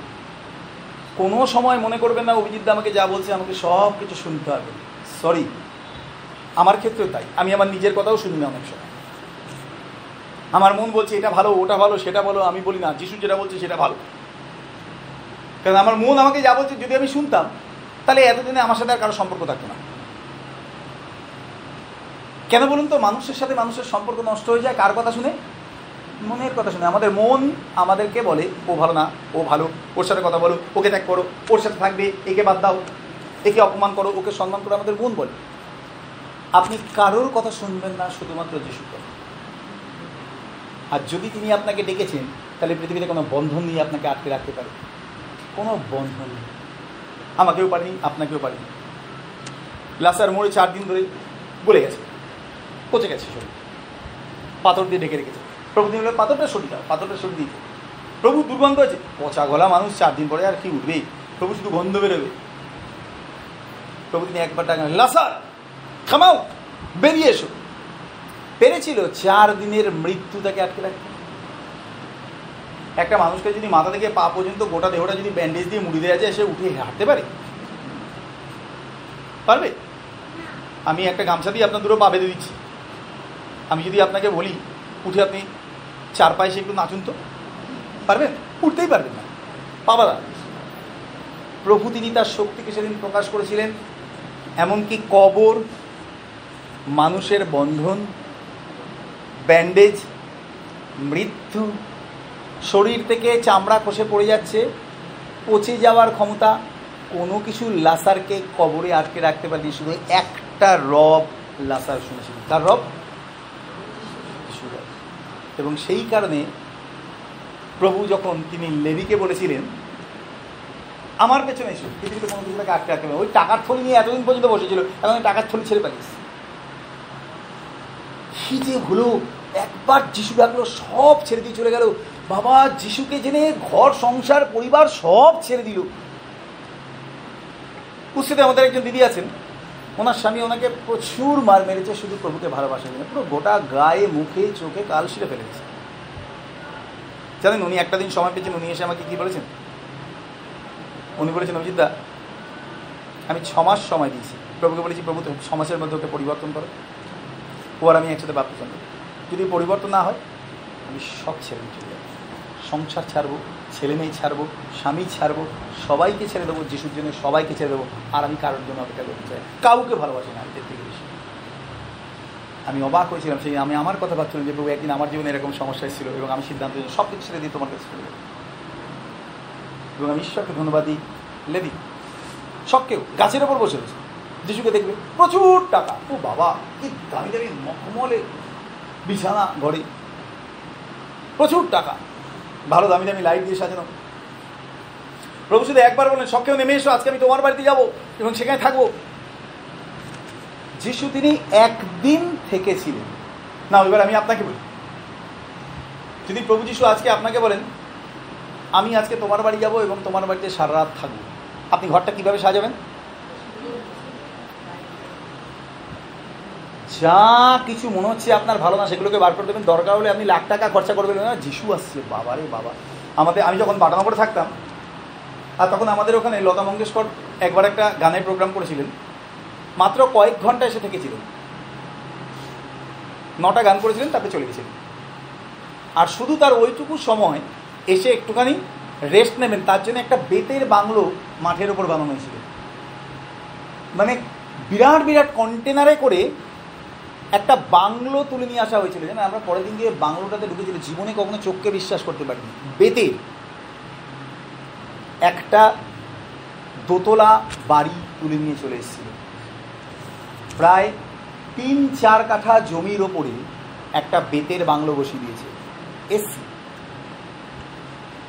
কোনো সময় মনে করবেন না অভিজিৎ আমাকে যা বলছে, আমাকে সব কিছু শুনতে হবে। সরি আমার ক্ষেত্রেও তাই। আমি আমার নিজের কথাও শুনি না অনেক সময়। আমার মন বলছে, এটা ভালো, ওটা ভালো, সেটা ভালো, আমি বলি না। যিশু যেটা বলছে, সেটা ভালো। কারণ আমার মন আমাকে যা বলছে, যদি আমি শুনতাম, তাহলে এতদিনে আমার সাথে আর কারও সম্পর্ক থাকতো না। কেন বলুন তো, মানুষের সাথে মানুষের সম্পর্ক নষ্ট হয়ে যায়? কার কথা শুনে? মনের কথা শুনে। আমাদের মন আমাদেরকে বলে, ও ভালো না, ও ভালো, ওর সাথে কথা বলো, ওকে ত্যাগ করো, ওর সাথে থাকবে, একে বাদ দাও, একে অপমান করো, ওকে সম্মান করো। আমাদের মন বলে। আপনি কারোর কথা শুনবেন না, শুধুমাত্র যিশুর কথা আর যদি তিনি আপনাকে ডেকেছেন, তাহলে পৃথিবীতে কোনো বন্ধন নিয়ে আপনাকে আটকে রাখতে পারে। কোনো বন্ধন নেই। আমাকেও পারিনি, আপনাকেও পারিনি। লাসার মোড়ে চার দিন ধরে বলে গেছে। পচে গেছে শরীর? পাথর দিয়ে ঢেকে রেখেছে। প্রভু বললেন, পাথরটা সরিয়ে দাও পাথরটা সরিয়ে দিয়েছে। প্রভু দুর্গন্ধ হয়েছে পচা গলা মানুষ চার দিন পরে আর কি উঠবেই প্রভু শুধু গন্ধ বেরোবে। প্রভু তিনি একবার ডাকেন লাসার খামাও বেরিয়ে এসো। পেরেছিল চার দিনের মৃত্যু তাকে আটকে রাখতে। একটা মানুষকে যদি মাথা থেকে পা পর্যন্ত গোটা দেহটা যদি ব্যান্ডেজ দিয়ে মুড়ি দেওয়া যায় সে উঠে হাঁটতে পারে? পারবে? আমি একটা গামছা দিয়ে আপনার দুটো পা বেঁধে দিচ্ছি। আমি যদি আপনাকে বলি, উঠে আপনি চার পায়ে একটু নাচুন তো। পারবেন? উঠতেই পারবেন না। পাবারা প্রভু তিনি তার শক্তিকে সেদিন প্রকাশ করেছিলেন, এমনকি কবর, মানুষের বন্ধন, ব্যান্ডেজ, মৃত্যু, শরীর থেকে চামড়া খসে পড়ে যাচ্ছে, পচে যাওয়ার ক্ষমতা, কোনো কিছু লাসারকে কবরে আটকে রাখতে পারেনি, শুধু একটা রব লাসার শুনেছিল তার রব? রব। এবং সেই কারণে প্রভু যখন তিনি লেভিকে বলেছিলেন, আমার পেছনে এসো। পৃথিবীতে কোনো কিছু আটকে রাখতে ওই টাকার থলি নিয়ে এতদিন পর্যন্ত বসেছিল, এখন টাকার থলি ছেড়ে পালিয়েছে কি যে হলো একবার যিশু ডাকলো, সব ছেড়ে দিয়ে চলে গেল। বাবা, যিশুকে জেনে ঘর, সংসার, পরিবার সব ছেড়ে দিল। কুস্তিতে আমাদের একজন দিদি আছেন। ওনার স্বামী ওনাকে প্রচুর মার মেরেছে শুধু প্রভুকে ভালোবাসার জন্য। পুরো গোটা গায়ে, মুখে, চোখে কাল শিরে ফেলেছে জানেন উনি একটা দিন সময় পেয়েছেন, উনি এসে আমাকে কি বলেছেন? উনি বলেছেন অভিজিৎদা আমি ছ মাস সময় দিয়েছি। প্রভুকে বলেছি, প্রভু, তো মধ্যে ওকে পরিবর্তন করো। ও আর আমি একসাথে বাপ্তিজন যদি পরিবর্তন না হয়, আমি সব ছেড়ে চলে যাব সংসার ছাড়বো। ছেলে মেয়ে ছাড়বো, স্বামী ছাড়বো, সবাইকে ছেড়ে দেবো, যিশুর জন্য সবাইকে ছেড়ে দেবো, আর আমি কারোর জন্য অপেক্ষা করতে চাই কাউকে ভালোবাসি না এর থেকে বেশি আমি অবাক হয়েছিলাম, সেই আমি আমার কথা ভাবছিলাম যে, প্রভু, একদিন আমার জীবনে এরকম সমস্যা ছিল এবং আমি সিদ্ধান্ত সব কিছু ছেড়ে দিই তোমার কাছে এবং আমি ঈশ্বরকে ধন্যবাদ দিই। লেদি সবকেও গাছের ওপর বসে রয়েছে। যিশুকে দেখবে, প্রচুর টাকা। ও বাবা, কি দামি দামি মখমলে বিছানা ঘরে প্রচুর টাকা। ভালো দামি দামি লাইট দিয়ে সাজানো। প্রভু শুধু একবার বলেন সবকেও নেমে এসো, আজকে আমি তোমার বাড়িতে যাব এবং সেখানে থাকব। যিশু তিনি একদিন থেকেছিলেন। না এবার আমি আপনাকে বলি। যদি প্রভু যিশু আজকে আপনাকে বলেন, আমি আজকে তোমার বাড়ি যাব এবং তোমার বাড়িতে সারা রাত থাকব, আপনি ঘরটা কীভাবে সাজাবেন? যা কিছু মনে হচ্ছে আপনার ভালো না, সেগুলোকে বার করে দেবেন। দরকার হলে আপনি লাখ টাকা খরচা করবেন। না যিশু আসছে, বাবা রে বাবা। আমাদের, আমি যখন বাটানগরে থাকতাম, আর তখন আমাদের ওখানে লতা মঙ্গেশকর একবার একটা গানের প্রোগ্রাম করেছিলেন। মাত্র কয়েক ঘণ্টা এসে থেকেছিলেন। নটা গান করেছিলেন, তারপরে চলে গেছিলেন আর শুধু তার ওইটুকু সময় এসে একটুখানি রেস্ট নেবেন। তার জন্য একটা বেতের বাংলো মাঠের ওপর বানানো হয়েছিল। মানে বিরাট বিরাট কন্টেনারে করে একটা বাংলো তুলে নিয়ে আসা হয়েছিল, জানেন? আমরা পরের দিন গিয়ে বাংলোটাতে ঢুকেছিল জীবনে কখনো চোখকে বিশ্বাস করতে পারিনি। বেতের একটা দোতলা বাড়ি তুলে নিয়ে চলে এসেছিল। প্রায় তিন চার কাঠা জমির ওপরে একটা বেতের বাংলো বসিয়ে দিয়েছে। এসি।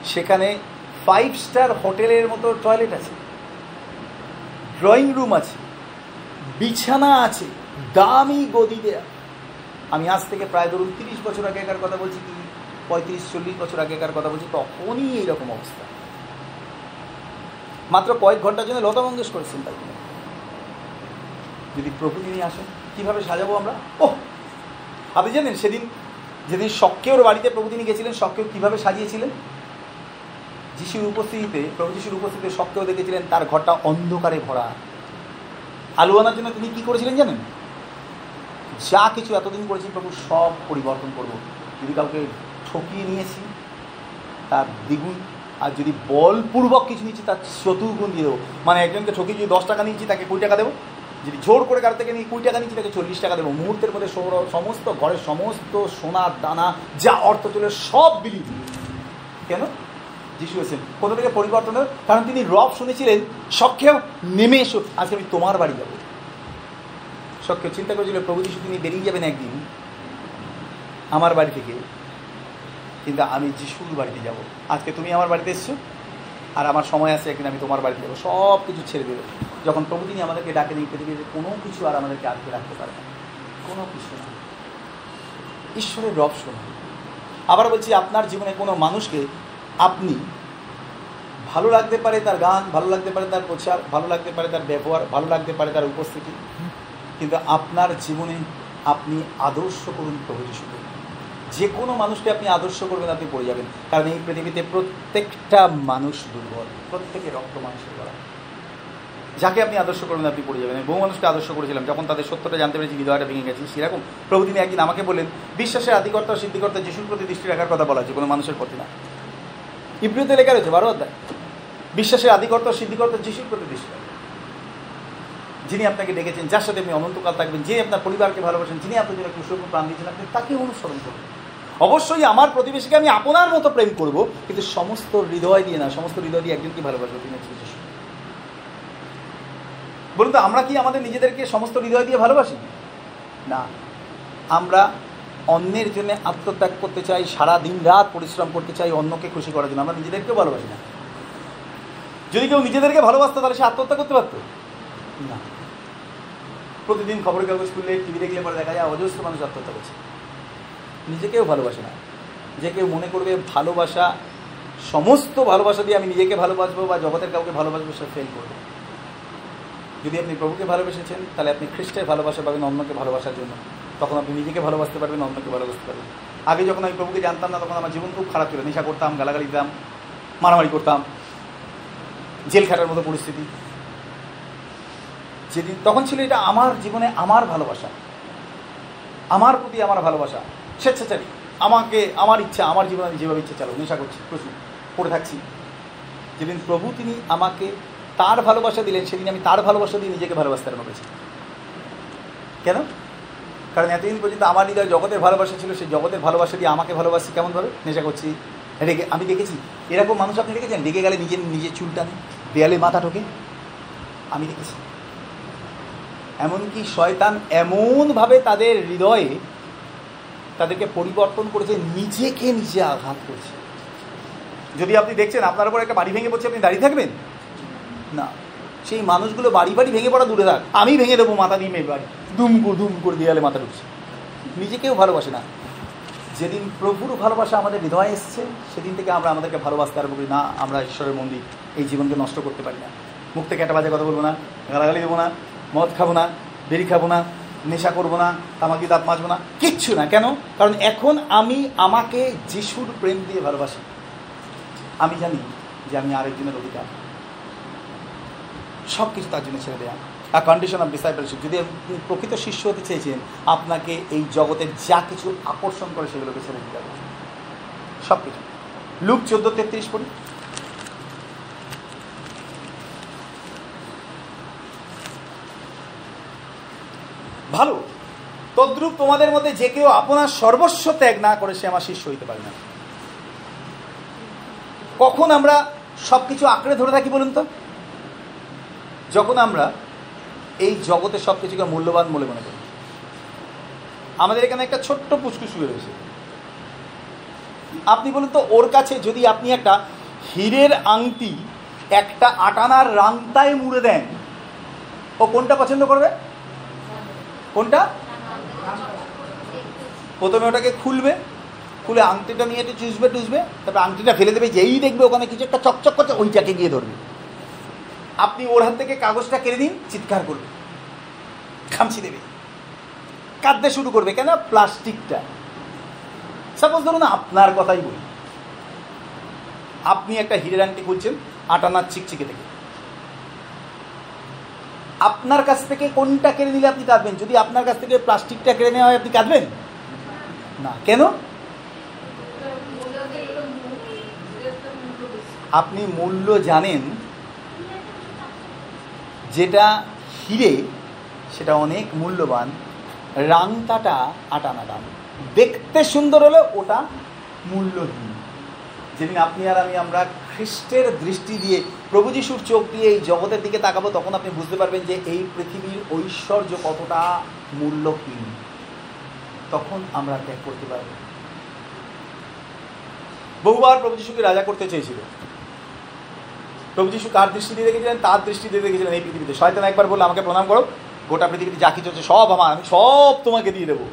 সেখানে ফাইভ স্টার হোটেলের মতো টয়লেট আছে। ড্রয়িং রুম আছে। বিছানা আছে। দামি গদি দেয়া আমি আজ থেকে প্রায় ধরুন তিরিশ বছর আগেকার কথা বলছি কি, পঁয়ত্রিশ, চল্লিশ বছর আগেকার কথা বলছি, তখনই এইরকম অবস্থা। মাত্র কয়েক ঘণ্টার জন্য লতা মঙ্গেশকর চিন্তা করুন। যদি প্রভু তিনি আসেন, কীভাবে সাজাবো আমরা? ও আপনি জানেন, সেদিন, যেদিন শক্কেওর বাড়িতে প্রভু তিনি গেছিলেন শক্কেও কীভাবে সাজিয়েছিলেন? যিশুর উপস্থিতিতে, প্রভু যিশুর উপস্থিতিতে শক্কেও দেখেছিলেন, তার ঘরটা অন্ধকারে ভরা। আলু আনার জন্য তিনি কী করেছিলেন জানেন? যা কিছু এতদিন করেছি প্রভু, সব পরিবর্তন করব। যদি কাউকে ঠকিয়ে নিয়েছি, তার দ্বিগুণ, আর যদি বলপূর্বক কিছু নিয়েছি, তার চতুর্গুণ দিয়ে দেবো। মানে একজনকে ঠকিয়ে যদি দশ টাকা নিয়েছি, তাকে কুড়ি টাকা দেবো। যদি জোর করে কারও থেকে নিয়ে কুড়ি টাকা নিচ্ছি তাকে চল্লিশ টাকা দেবো। মুহূর্তের মধ্যে সমস্ত ঘরের সমস্ত সোনার দানা, যা অর্থ চলে, সব বিলি কেন? যিশু এসেছেন। কোথা থেকে পরিবর্তন কারণ তিনি রব শুনেছিলেন সক্ষেও নেমে এসো। আজকে আমি তোমার বাড়ি যাব। সক্ষেও চিন্তা করেছিল প্রভু যিশু তিনি বেরিয়ে যাবেন একদিন আমার বাড়ি থেকে। কিন্তু আমি যিশুর বাড়িতে যাব। আজকে তুমি আমার বাড়িতে এসছো আর আমার সময় আছে, একদিন আমি তোমার বাড়িতে যাব। সব কিছু ছেড়ে দেবে। যখন প্রভু তিনি আমাদেরকে ডাকে নিয়ে পৃথিবীতে কোনো কিছু আর আমাদেরকে আটকে রাখতে পারে না। কোনো কিছু না। ঈশ্বরের রব শোনা। আবার বলছি, আপনার জীবনে কোনো মানুষকে আপনি ভালো লাগতে পারে তার গান, ভালো লাগতে পারে তার প্রচার, ভালো লাগতে পারে তার ব্যবহার, ভালো লাগতে পারে তার উপস্থিতি কিন্তু আপনার জীবনে আপনি আদর্শ করুন প্রভু যিশুকে যে কোনো মানুষকে আপনি আদর্শ করবেন, আপনি পড়ে যাবেন। কারণ এই পৃথিবীতে প্রত্যেকটা মানুষ দুর্বল, প্রত্যেকে রক্ত মানুষের করা যাকে আপনি আদর্শ করবেন, আপনি পড়ে যাবেন। বহু মানুষকে আদর্শ করেছিলাম। যখন তাদের সত্যটা জানতে পেরেছি, হৃদয়টা ভেঙে গেছে। সেরকম প্রভু তিনি একদিন আমাকে বললেন, বিশ্বাসের আদিকর্তা সিদ্ধিকর্তা যিশুর প্রতি দৃষ্টি রাখার কথা বলা আছে। কোনো মানুষের প্রতি না। ইব্রিতে লেখা রয়েছে, বারো অধ্যায়। বিশ্বাসের আদিকর্তা সিদ্ধিকর্তা যিশুর প্রতি দৃষ্টি। যিনি আপনাকে ডেকেছেন, যার সাথে আপনি অনন্তকাল থাকবেন, যে আপনার পরিবারকে ভালোবাসেন, যিনি আপনার জন্য কুশল প্রাণ দিয়েছেন, আপনি তাকে অনুসরণ করবেন অবশ্যই আমার প্রতিবেশীকে আমি আপনার মতো প্রেম করব, কিন্তু সমস্ত হৃদয় দিয়ে না, সমস্ত হৃদয় দিয়ে একজনকে ভালোবাসবো, তিনি হচ্ছে যিশু বলুন তো, আমরা কি আমাদের নিজেদেরকে সমস্ত হৃদয় দিয়ে ভালোবাসি? না। আমরা অন্যের জন্য আত্মত্যাগ করতে চাই, সারা দিন রাত পরিশ্রম করতে চাই, অন্যকে খুশি করার জন্য। আমরা নিজেদেরকেও ভালোবাসি না। যদি কেউ নিজেদেরকে ভালোবাসতো, তাহলে সে আত্মহত্যা করতে পারতো? না। প্রতিদিন খবরের কাগজ খুললে টিভি দেখলে পরে দেখা যায় অজস্র মানুষ আত্মহত্যা করছে। নিজেকেও ভালোবাসে না। যে কেউ মনে করবে ভালোবাসা, সমস্ত ভালোবাসা দিয়ে আমি নিজেকে ভালোবাসবো বা জগতের কাউকে ভালোবাসবো, সে ফেল করবে। যদি আপনি প্রভুকে ভালোবেসেছেন, তাহলে আপনি খ্রিস্টের ভালোবাসা পাবেন, অন্যকে ভালোবাসার জন্য। তখন আপনি নিজেকে ভালোবাসতে পারবেন, অন্যকে ভালোবাসতে পারবেন। আগে যখন আমি প্রভুকে জানতাম না, তখন আমার জীবন খুব খারাপ ছিল। নেশা করতাম, গালাগালি দিতাম, মারামারি করতাম, জেল খাটার মতো পরিস্থিতি। যেদিন তখন ছিল এটা আমার জীবনে আমার ভালোবাসা। আমার প্রতি আমার ভালোবাসা। স্বেচ্ছাচারী। আমাকে, আমার ইচ্ছা, আমার জীবনে আমি যেভাবে ইচ্ছা চালো নেশা করছি, প্রচুর, পড়ে থাকছি। যেদিন প্রভু তিনি আমাকে তার ভালোবাসা দিলেন, সেদিন আমি তার ভালোবাসা দিয়ে নিজেকে ভালোবাসতে আরম্ভ করেছি। কেন? কারণ এতদিন পর্যন্ত আমার হৃদয় জগতের ভালোবাসা ছিল, সেই জগতের ভালোবাসা দিয়ে আমাকে ভালোবাসি কেমনভাবে? নেশা করছি, রেগে, আমি দেখেছি, এরকম মানুষ আপনি দেখেছেন? রেগে গেলে নিজের নিজের চুলটানে দেয়ালে মাথা ঠোকে আমি দেখেছি। এমনকি শয়তান এমনভাবে তাদের হৃদয়ে তাদেরকে পরিবর্তন করেছে, নিজেকে নিজে আঘাত করছে। যদি আপনি দেখছেন, আপনার উপর একটা বাড়ি ভেঙে পড়ছে, আপনি দাঁড়িয়ে থাকবেন? না। সেই মানুষগুলো বাড়ি বাড়ি ভেঙে পড়া দূরে থাক। আমি ভেঙে দেবো মাথা দিয়ে মেয়ে বাড়ি। দুম করে দুম করে দেয়ালে মাথা ঢুকছে। নিজেকেও ভালোবাসে না। যেদিন প্রভুর ভালোবাসা আমাদের হৃদয়ে এসছে, সেদিন থেকে আমরা আমাদেরকে ভালোবাসতে আরম্ভ করি। না, আমরা ঈশ্বরের মন্দির এই জীবনকে নষ্ট করতে পারি না। মুখ থেকে একটা বাজে কথা বলব না, গালাগালি দেবো না মদ খাব না বেরি খাব না, নেশা করব না, তামাকি দাঁত মাজবো না, কিচ্ছু না। কেন? কারণ এখন আমি আমাকে যিশুর প্রেম দিয়ে ভালোবাসি। আমি জানি যে আমি আরেকজনের অধিকার। সব কিছু তার জন্য ছেড়ে দেওয়া আর কন্ডিশন অফ ডিসাইপলশিপ যদি আপনি প্রকৃত শিষ্য হতে চেয়েছেন, আপনাকে এই জগতের যা কিছু আকর্ষণ করে সেগুলোকে ছেড়ে দিতে হবে। সব কিছু লুক চোদ্দ তেত্রিশ পড়ি। ভালো। তদ্রূপ তোমাদের মধ্যে যে কেউ আপনার সর্বস্ব ত্যাগ না করে সে আমার শিষ্য হইতে পারে না। কখন আমরা সব কিছু আঁকড়ে ধরে থাকি বলুন তো? যখন আমরা এই জগতে সব কিছুকে মূল্যবান বলে মনে করি। আমাদের এখানে একটা ছোট্ট পুচকু শুয়ে রয়েছে। আপনি বলুন তো, ওর কাছে যদি আপনি একটা হীরের আংটি, একটা আটানার রাংতায় মুড়ে দেন, ও কোনটা পছন্দ করবে? প্রথমে ওটাকে খুলবে, খুলে আংটিটা নিয়ে একটু চুষবে টুসবে তারপরে আংটিটা ফেলে দেবে, যেই দেখবে ওখানে কিছু একটা চকচক করছে, ওইটাকে গিয়ে ধরবে। আপনি ওর হাত থেকে কাগজটা কেড়ে দিন চিৎকার করবে। খামচি দেবে। কাঁদতে শুরু করবে, কেন? প্লাস্টিকটা। সাপোজ ধরুন আপনার কথাই বলি। আপনি একটা হিরের আংটি খুলছেন আটানার চিকচিকে থেকে আপনার কাছ থেকে কোনটা কেড়ে নিলে আপনি কাঁদবেন? যদি আপনার কাছ থেকে প্লাস্টিকটা কেড়ে নেওয়া হয়, আপনি কাঁদবেন? না। কেন? আপনি মূল্য জানেন, যেটা হিরে, সেটা অনেক মূল্যবান। রাংতাটা আটানা দাম। দেখতে সুন্দর হলে ওটা মূল্যহীন। যেদিন আপনি আর আমি আমরা খ্রিস্টের দৃষ্টি দিয়ে প্রভু যিশুর চোখ দিয়ে এই জগতের দিকে তাকাবো, তখন আপনি বুঝতে পারবেন যে এই পৃথিবীর ঐশ্বর্য কতটা মূল্যহীন। তখন আমরা ত্যাগ করতে পারব। বহুবার প্রভু যিশুকে রাজা করতে চেয়েছিল। প্রভু যিশু কার দৃষ্টি দিয়ে দেখেছিলেন? তার দৃষ্টি দিয়ে দেখেছিলেন এই পৃথিবীতে। শয়তান একবার বলল, আমাকে প্রণাম করো। গোটা পৃথিবীতে যা কিছু হচ্ছে সব আমার। আমি সব তোমাকে দিয়ে দেবো।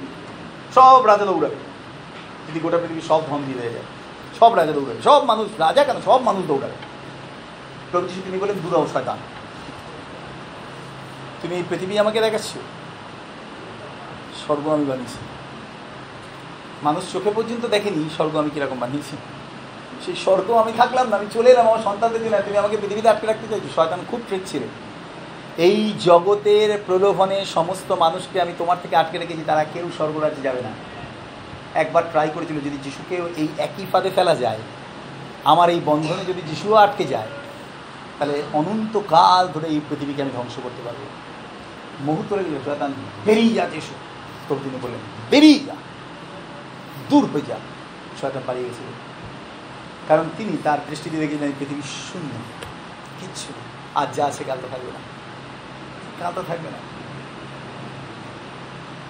সব রাজা দৌড়াবে। যদি গোটা পৃথিবী সব ধন দিয়ে দেওয়া যায়, সব রাজা দৌড়াবে। সব মানুষ, রাজা কেন? সব মানুষ দৌড়াবে। যিশু তিনি বলেন দূরাও শয়তান। তুমি এই পৃথিবী আমাকে দেখাচ্ছ। স্বর্গ আমি বানিয়েছি। মানুষ চোখে পর্যন্ত দেখেনি স্বর্গ আমি কীরকম বানিয়েছি। সেই স্বর্গ আমি থাকলাম না, আমি চলে এলাম আমার সন্তানদের দিন তুমি আমাকে পৃথিবীতে আটকে রাখতে চাইছো। শয়তান খুব ট্রেক ছিল এই জগতের প্রলোভনে সমস্ত মানুষকে আমি তোমার থেকে আটকে রেখেছি, তারা কেউ স্বর্গরাজ্যে যাবে না। একবার ট্রাই করেছিল, যদি যিশুকেও এই একই ফাঁদে ফেলা যায়, আমার এই বন্ধনে যদি যিশুও আটকে যায় তাহলে অনন্তকাল ধরে এই পৃথিবীকে আমি ধ্বংস করতে পারব। মুহূর্ত গেল বেরিয়ে যা যিশু তবু তিনি বললেন, বেরিয়ে যা। দূর হয়ে যা। শয়তান পালিয়ে গেছিল। কারণ তিনি তার দৃষ্টিতে দেখেছিলেন পৃথিবী শূন্য। কিচ্ছু আর যা আছে কাল তো থাকবে না। কাল তো থাকবে না।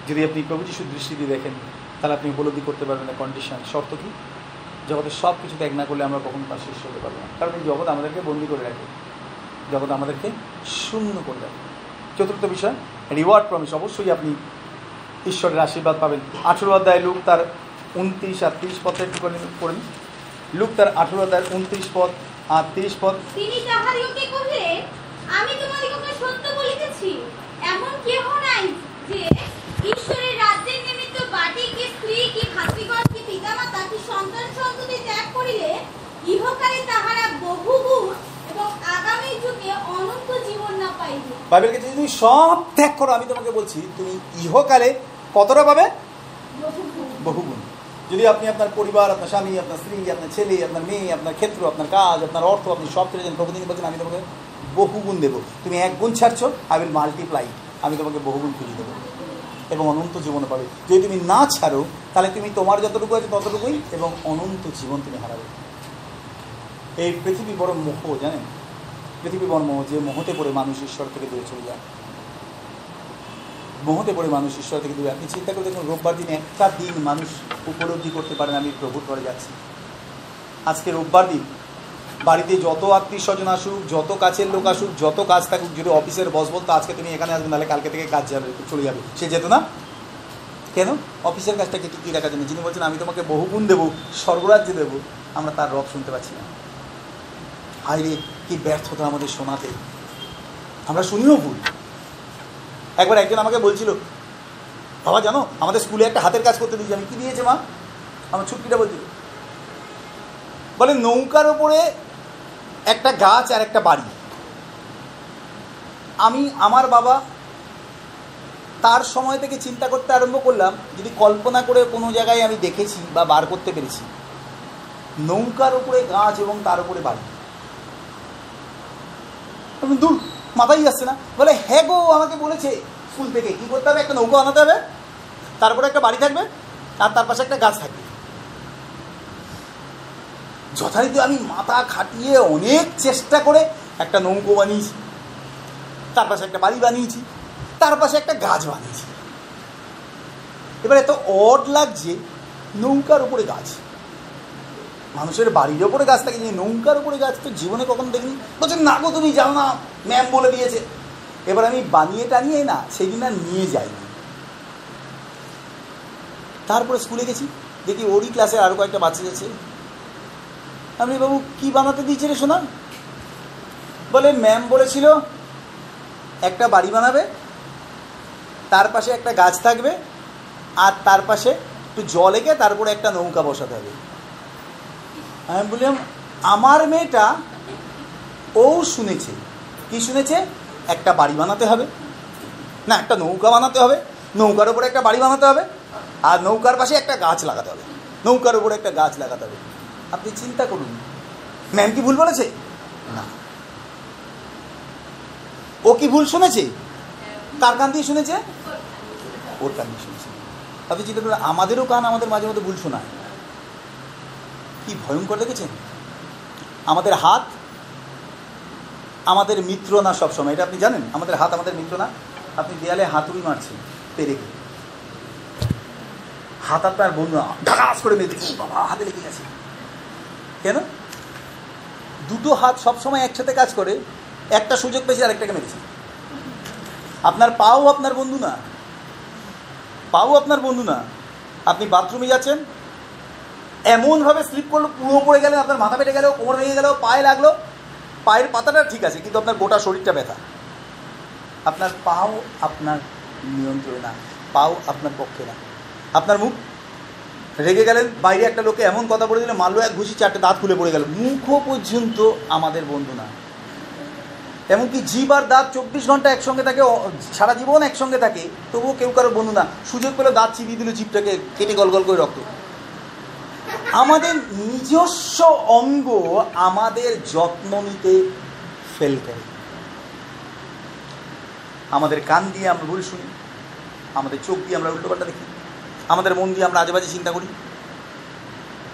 যদি আপনি প্রভু যিশুর দৃষ্টিতে দেখেন, তাহলে আপনি উপলব্ধি করতে পারবেন না কন্ডিশন শর্ত কি? জগতের সব কিছু ত্যাগ না করলে আমরা কখনো তার শেষ হতে পারব না। কারণ এই জগৎ আমাদেরকে বন্দি করে রাখে। জগৎ আমাদেরকে শূন্য করে রাখে। চতুর্থ বিষয় রিওয়ার্ড প্রমিস অবশ্যই আপনি ঈশ্বরের আশীর্বাদ পাবেন। আঠেরো অধ্যায় লুক তার উনত্রিশ আর তিরিশ পদটা একটু করে পড়েন লুক তার আঠেরো অধ্যায়ের উনত্রিশ পথ আর তিরিশ পদ তিনি কহিলেন আমি তোমাদিগকে সত্য বলিতেছি। এমন কেহ নাই যে ঈশ্বরের সন্তান সন্ততি ত্যাগ করিলে ইহকালে তাহারা বহুগুণ এবং আগামী যুগে অনন্ত জীবন না পাইবে। বাইবেল কাছে তুমি সব ত্যাগ করো আমি তোমাকে বলছি তুমি ইহকালে কতটা পাবে? বহুগুণ। যদি আপনি আপনার পরিবার আপনার স্বামী আপনার স্ত্রী আপনার ছেলে আপনার মেয়ে আপনার ক্ষেত্র আপনার কাজ আপনার অর্থ আপনি সব ছেড়ে যান প্রভুদিন বলছেন আমি তোমাকে বহুগুণ দেবো। তুমি এক গুণ ছাড়ছো আই উইল মাল্টিপ্লাই আমি তোমাকে বহুগুণ খুঁজে দেবো। এবং অনন্ত জীবনে পাবে। যদি তুমি না ছাড়ো, তাহলে তুমি তোমার যতটুকু আছে ততটুকুই এবং অনন্ত জীবন তুমি হারাবে। এই পৃথিবী বড় মোহ, জানেন? পৃথিবী বড় মোহ, যে মোহতে পড়ে মানুষ ঈশ্বর থেকে দূরে চলে যায়। মোহতে পড়ে মানুষ ঈশ্বর থেকে দূরে। আপনি চিন্তা করে দেখুন, রোববার দিন একটা দিন মানুষ উপলব্ধি করতে পারেন আমি প্রভুর ঘরে যাচ্ছি। আজকে রোববার দিন বাড়িতে যত আত্মীয় স্বজন আসুক, যত কাছের লোক আসুক, যত কাজ থাকুক, যদি অফিসের বস বলতো, আজকে তুমি এখানে আসবে, নাহলে কালকে থেকে কাজ যাবে, চলে যাবে। সে যেত না। কেন? অফিসের কাজটাকে টিকিয়ে রাখার জন্য? যিনি বলছেন, আমি তোমাকে বহুগুণ দেবো, স্বর্গরাজ্যে দেবো। আমরা তার রব শুনতে পাচ্ছি না। হাইরে কি ব্যর্থতা আমাদের শোনাতে। আমরা শুনিও ভুল। একবার একজন আমাকে বলছিল, বাবা, জানো, আমাদের স্কুলে একটা হাতের কাজ করতে দিয়েছি আমি। কি দিয়েছে মা? আমার ছুটিটা বলছিল। বলে, নৌকার ওপরে একটা গাছ আর একটা বাড়ি। আমি আমার বাবা তার সময় থেকে চিন্তা করতে আরম্ভ করলাম, যদি কল্পনা করে কোনো জায়গায় আমি দেখেছি বা বার করতে পেরেছি। নৌকার উপরে গাছ এবং তার উপরে বাড়ি। দূর, মাথায় যাচ্ছে না। বলে হ্যাঁ গো, আমাকে বলেছে স্কুল থেকে। কী করতে হবে? একটা নৌকা আনাতে হবে। তারপরে একটা বাড়ি থাকবে। আর তার পাশে একটা গাছ থাকবে। যথারীতি আমি মাথা খাটিয়ে অনেক চেষ্টা করে একটা নৌকো বানিয়েছি। তার পাশে একটা বাড়ি বানিয়েছি, তার পাশে একটা গাছ বানিয়েছি। এবার এত অড লাগছে, নৌকার উপরে গাছ। মানুষের বাড়ির ওপরে গাছ থাকে, যে নৌকার উপরে গাছ তো জীবনে কখন দেখিনি। বলছেন না গো, তুমি যাও না, ম্যাম বলে দিয়েছে। এবার আমি বানিয়ে টানিয়ে না সেই দিন আর নিয়ে যাইনি। তারপরে স্কুলে গেছি, দেখি ওরই ক্লাসে আরও কয়েকটা বাচ্চা যাচ্ছে। আমি বাবু কি বানাতে দিয়েছে রে শোনা বলে ম্যাম বলেছিল, একটা বাড়ি বানাবে, তার পাশে একটা গাছ থাকবে, আর তার পাশে একটু জল এঁকে তারপরে একটা নৌকা বসাতে হবে। আমি বললাম, আমার মেয়েটা ও শুনেছে। কি শুনেছে? একটা বাড়ি বানাতে হবে। না, একটা নৌকা বানাতে হবে। নৌকার উপরে একটা বাড়ি বানাতে হবে, আর নৌকার পাশে একটা গাছ লাগাতে হবে। নৌকার উপরে একটা গাছ লাগাতে হবে। আপনি চিন্তা করুন। ম্যাম কি ভুল বলেছে? না। ও কি ভুল শুনেছে? কার কান দিয়ে শুনেছে? ওর কান দিয়ে শুনেছে। আপনি চিন্তা করুন, আমাদেরও কান আমাদের মাঝে মধ্যে ভুল শোনায়। কি ভয়ঙ্কর দেখেছেন? আমাদের হাত, আমাদের মিত্র না সবসময়। এটা আপনি জানেন? আমাদের হাত আমাদের মিত্র না? আপনি দেয়ালে হাতুড়ি মারছেন, পেরে গিয়ে। হাত আপনার বন্ধু, ঢাকাস করে মেরে বাবা, হাতে লেগে গেছে। কেন? দুটো হাত সবসময় একসাথে কাজ করে, একটা সুযোগ পেয়েছে আরেকটাকে মেরেছে। আপনার পাও আপনার বন্ধু না। পাও আপনার বন্ধু না। আপনি বাথরুমে যাচ্ছেন, এমনভাবে স্লিপ করল, পুরো পড়ে গেলেন, আপনার মাথা পেটে গেল, কোমর ভেঙে গেল, পায়ে লাগল। পায়ের পাতাটা ঠিক আছে, কিন্তু আপনার গোটা শরীরটা ব্যথা। আপনার পাও আপনার নিয়ন্ত্রণে না, পাও আপনার পক্ষে না। আপনার মুখ রেগে গেলেন, বাইরে একটা লোকে এমন কথা বলে দিলে, মারলো এক ঘুষি, চারটে দাঁত খুলে পড়ে গেল। মুখও পর্যন্ত আমাদের বন্ধু না। এমনকি জিভ আর দাঁত চব্বিশ ঘণ্টা একসঙ্গে থাকে সারা জীবন একসঙ্গে থাকে, তবুও কেউ কারও বন্ধু না। সুযোগ পেলে দাঁত চিবিয়ে দিল জিভটাকে কেটে গল গল করে রক্ত। আমাদের নিজস্ব অঙ্গ আমাদের যত্ন নিতে ফেল করে আমাদের কান দিয়ে আমরা ভুল শুনি, আমাদের চোখ দিয়ে আমরা উল্টোপাল্টা দেখি। আমাদের মন দিয়ে আমরা আজেবাজে চিন্তা করি।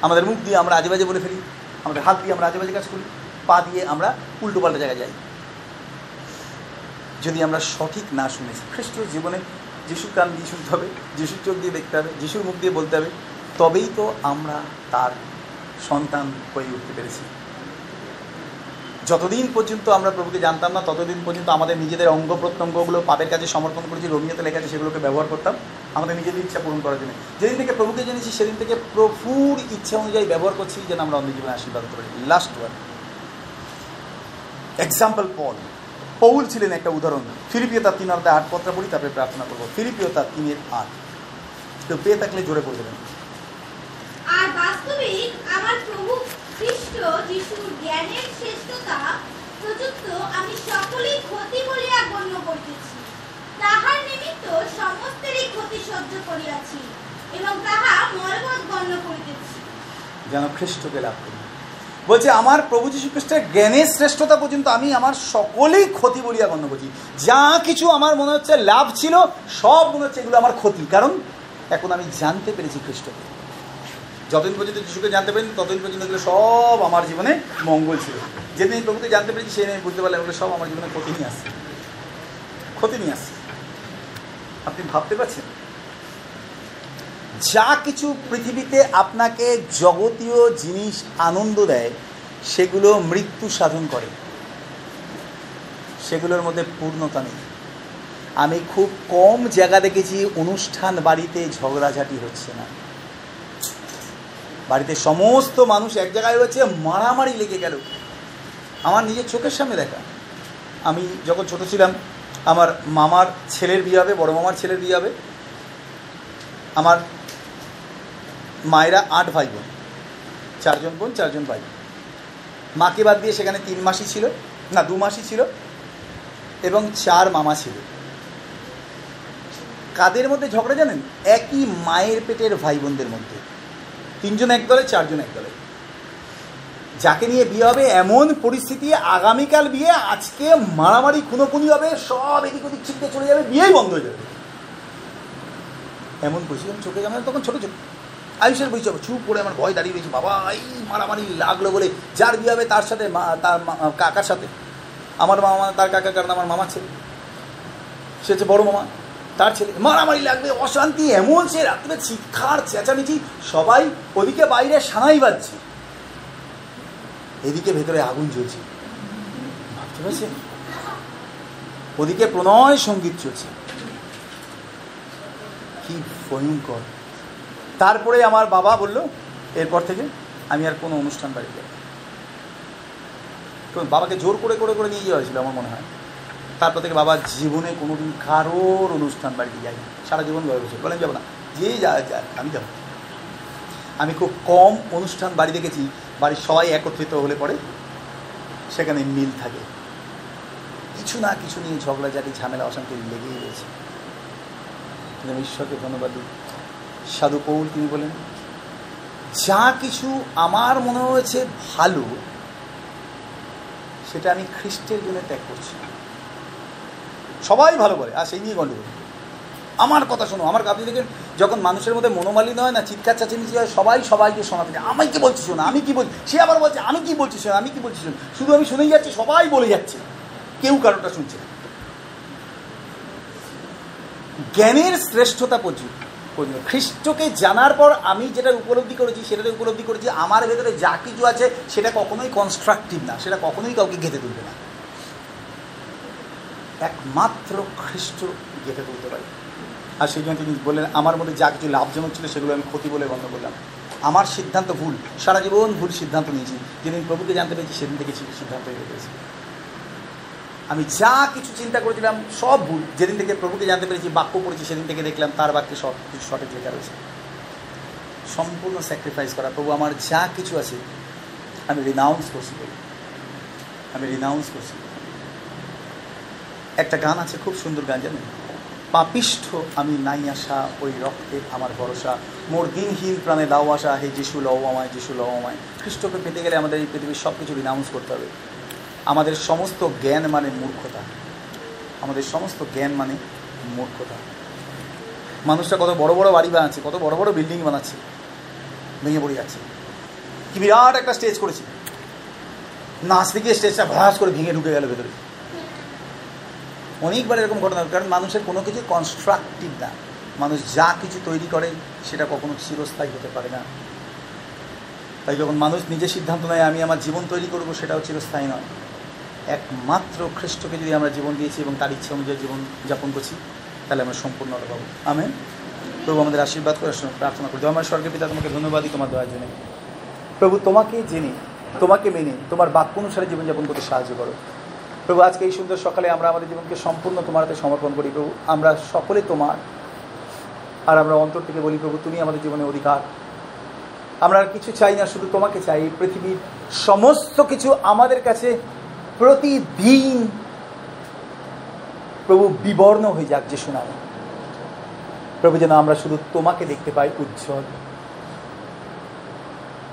আমাদের মুখ দিয়ে আমরা আজেবাজে বলে ফেলি। আমাদের হাত দিয়ে আমরা আজেবাজে কাজ করি। পা দিয়ে আমরা উল্টোপাল্টা জায়গায় যাই। যদি আমরা সঠিক না শুনেছি খ্রিস্ট জীবনে যিশুর কান দিয়ে শুনতে হবে, যিশুর চোখ দিয়ে দেখতে হবে, যিশুর মুখ দিয়ে বলতে হবে, তবেই তো আমরা তার সন্তান হয়ে উঠতে পেরেছি। যতদিন পর্যন্ত আমরা প্রভুকে জানতাম না, ততদিন পর্যন্ত আমাদের নিজেদের অঙ্গ প্রত্যঙ্গগুলো পাপের কাছে সমর্পণ করেছি, রোমিওতে লেখা আছে সেগুলোকে ব্যবহার করতাম, আমাদের নিজেদের ইচ্ছা পূরণ করার জন্য। যেদিন থেকে প্রভুকে জেনেছি, সেদিন থেকে প্রভুর ইচ্ছা অনুযায়ী ব্যবহার করছি যেন আমরা অন্য জীবনে আশীর্বাদ করি লাস্ট ওয়ান এক্সাম্পল পল পৌল ছিলেন একটা উদাহরণ। ফিলিপিও তার তিন অর্ধে আট পত্রা পড়ি, তারপরে প্রার্থনা করব। ফিলিপিও তার তিনের আট। তো পেয়ে থাকলে জোরে পড়ে দেবেন। আর বাস্তবিক আমার প্রভু জ্ঞানের শ্রেষ্ঠতা প্রযুক্ত আমি সকলেই ক্ষতি বলিয়া গণ্য করিতেছি। তাহার নিমিত্ত সমস্তেরই ক্ষতি সহ্য করিয়াছি এবং তাহা গণ্য করিতেছি। যেন খ্রিস্টকে লাভ করি। বলছে, আমার প্রভু যীশু খ্রিস্টের জ্ঞানের শ্রেষ্ঠতা পর্যন্ত আমি আমার সকলেই ক্ষতি বলিয়া গণ্য করছি যা কিছু আমার মনে হচ্ছে লাভ ছিল, সব মনে হচ্ছে এগুলো আমার ক্ষতি। কারণ এখন আমি জানতে পেরেছি খ্রিস্টকে। যতদিন পর্যন্ত যিশুকে জানতে পারিনি, ততদিন পর্যন্ত এগুলো সব আমার জীবনে মঙ্গল ছিল। যেদিন প্রভুকে জানতে পেরেছি, সেই আমি বুঝতে পারলাম এগুলো সব আমার জীবনে ক্ষতি নিয়ে আসছে। ক্ষতি নিয়ে আসছে। আপনি ভাবতে পারছেন? যা কিছু পৃথিবীতে আপনাকে জগতীয় জিনিস আনন্দ দেয়, সেগুলো মৃত্যু সাধন করে। সেগুলোর মধ্যে পূর্ণতা নেই। আমি খুব কম জায়গা দেখেছি অনুষ্ঠান বাড়িতে ঝগড়াঝাটি হচ্ছে না। বাড়িতে সমস্ত মানুষ এক জায়গায় রয়েছে, মারামারি লেগে গেল। আমার নিজের চোখের সামনে দেখা। আমি যখন ছোট ছিলাম, আমার মামার ছেলের বিয়ে হবে, বড় মামার ছেলের বিয়ে হবে। আমার মায়েরা আট ভাই বোন। চারজন বোন, চারজন ভাই মাকে বাদ দিয়ে সেখানে তিন মাসই ছিল, না, দু মাসই ছিল এবং চার মামা ছিল। কাদের মধ্যে ঝগড়া জানেন? একই মায়ের পেটের ভাই বোনদের মধ্যে। তিনজন এক দলে, চারজন এক দলে। যাকে নিয়ে বিয়ে হবে এমন পরিস্থিতি, আগামীকাল বিয়ে, আজকে মারামারি, খুনোখুনি হবে, সব এদিক ওদিক ছিটকে চলে যাবে, বিয়েই বন্ধ হয়ে যাবে। এমন পরিস্থিতি চোখে জানা তখন ছোটো ছোটো। আয়ুষের বই যাব চুপ করে আমার ভয় দাঁড়িয়ে রয়েছে, বাবা, এই মারামারি লাগল বলে যার বিয়ে হবে তার সাথে তার কাকার সাথে। আমার মামা, তার কাকা, কারণ আমার মামা ছেলে। সে হচ্ছে বড় মামা। তার ছেলে মারামারি লাগবে, অশান্তি, এমন সে রাত্রে শিক্ষার চেঁচামেচি, সবাই ওদিকে বাইরে সানাই বাজছে। এদিকে ভেতরে আগুন জ্বলছে। ওদিকে প্রণয় সংগীত চলছে। কি ভয়ঙ্কর। তারপরে আমার বাবা বলল, এরপর থেকে আমি আর কোনো অনুষ্ঠান বাড়িতে তো বাবাকে জোর করে করে করে নিয়ে যাওয়া হয়েছিল, আমার মনে হয়। তারপর থেকে বাবা জীবনে কোনোদিন কারোর অনুষ্ঠান বাড়িতে যাই সারা জীবন ঘরে বসে বলেন, যাব না। যে যা যা, আমি যাব। আমি খুব কম অনুষ্ঠান বাড়ি দেখেছি, বাড়ির সবাই একত্রিত হলে পরে সেখানে মিল থাকে। কিছু না কিছু নিয়ে ঝগড়াঝাটি, ঝামেলা, অশান্তি লেগেই রয়েছে। আমি ঈশ্বরকে ধন্যবাদ দিই। সাধু কৌল তিনি বলেন, যা কিছু আমার মনে হয়েছে ভালো, সেটা আমি খ্রিস্টের জন্য ত্যাগ করছি সবাই ভালো বলে আর সেই নিয়ে গণ্ডগোল আমার কথা শোনো, আমার আপনি দেখেন, যখন মানুষের মধ্যে মনোমালিন্য হয় না, চিৎকার চাচামেচি হয়, সবাই সবাইকে শোনাতে যায় আমি কি বলছি শোনো, আমি কি বলছি? সে আবার বলছে, আমি কি বলছি শোনো, আমি কি বলছি শোনো? শুধু আমি শুনেই যাচ্ছি, সবাই বলে যাচ্ছে। কেউ কারোটা শুনছে জ্ঞানের শ্রেষ্ঠতা পর্যন্ত খ্রিস্টকে জানার পর আমি যেটা উপলব্ধি করেছি, সেটাতে উপলব্ধি করেছি, আমার ভেতরে যা কিছু আছে, সেটা কখনোই কনস্ট্রাকটিভ না, সেটা কখনোই কাউকে গেঁথে তুলবে না। একমাত্র খ্রিস্ট গেঁথে তুলতে পারি। আর সেই জন্য তিনি বললেন, আমার মধ্যে যা কিছু লাভজনক ছিল সেগুলো আমি ক্ষতি বলে বন্ধ করলাম। আমার সিদ্ধান্ত ভুল। সারা জীবন ভুল সিদ্ধান্ত নিয়েছি। যেদিন প্রভুকে জানতে পেরেছি, সেদিন থেকে সিদ্ধান্ত হয়ে গেছে আমি যা কিছু চিন্তা করেছিলাম, সব ভুল। যেদিন থেকে প্রভুকে জানতে পেরেছি, বাক্য পড়েছি, সেদিন থেকে দেখলাম তার বাক্যে সব কিছু সঠিক লেখা রয়েছে। সম্পূর্ণ স্যাক্রিফাইস করা। প্রভু, আমার যা কিছু আছে, আমি রিনাউন্স করছি আমি রিনাউন্স করছি একটা গান আছে, খুব সুন্দর গান, জানেন? পাপিষ্ঠ আমি নাই আসা ওই রক্তে আমার ভরসা। মোর দিনহীন প্রাণে দাও আসা হে যিশু, লও আমায়, যিশু, লও আমায়। খ্রিস্টকে পেতে গেলে আমাদের এই পৃথিবীর সব কিছু রিনাউন্স করতে হবে। আমাদের সমস্ত জ্ঞান মানে মূর্খতা। আমাদের সমস্ত জ্ঞান মানে মূর্খতা। মানুষটা কত বড় বড় বাড়ি বানাচ্ছে, কত বড় বড় বিল্ডিং বানাচ্ছে, ভেঙে পড়ে যাচ্ছে। কি বিরাট একটা স্টেজ করেছি। নাচ গিয়ে স্টেজটা ভ্রাস করে ভেঙে ঢুকে গেল ভেতরে। অনেকবার এরকম ঘটনা কারণ মানুষের কোনো কিছু কনস্ট্রাকটিভ না। মানুষ যা কিছু তৈরি করে, সেটা কখনো চিরস্থায়ী হতে পারে না। তাই যখন মানুষ নিজে সিদ্ধান্ত নেয়, আমি আমার জীবন তৈরি করব, সেটাও চিরস্থায়ী নয়। একমাত্র খ্রিস্টকে যদি আমরা জীবন দিয়েছি এবং তার ইচ্ছা অনুযায়ী জীবন যাপন করছি, তাহলে আমরা সম্পূর্ণতা পাবো আমি প্রভু আমাদের আশীর্বাদ করে প্রার্থনা করি। আমার স্বর্গের পিতা, তোমাকে ধন্যবাদই তোমার দয়ার জন্য প্রভু, তোমাকে জেনে, তোমাকে মেনে, তোমার বাক্য অনুসারে জীবনযাপন করতে সাহায্য করো। প্রভু, আজকে এই সুন্দর সকালে আমরা আমাদের জীবনকে সম্পূর্ণ তোমার হাতে সমর্পণ করি প্রভু। আমরা সকলে তোমার। আর আমরা অন্তর থেকে বলি প্রভু, তুমি আমাদের জীবনে অধিকার। আমরা কিছু চাই না, শুধু তোমাকে চাই। পৃথিবীর সমস্ত কিছু আমাদের কাছে প্রতিদিন প্রভু বিবর্ণ হয়ে যাক যে শোনাবে প্রভু, যেন আমরা শুধু তোমাকে দেখতে পাই উজ্জ্বল।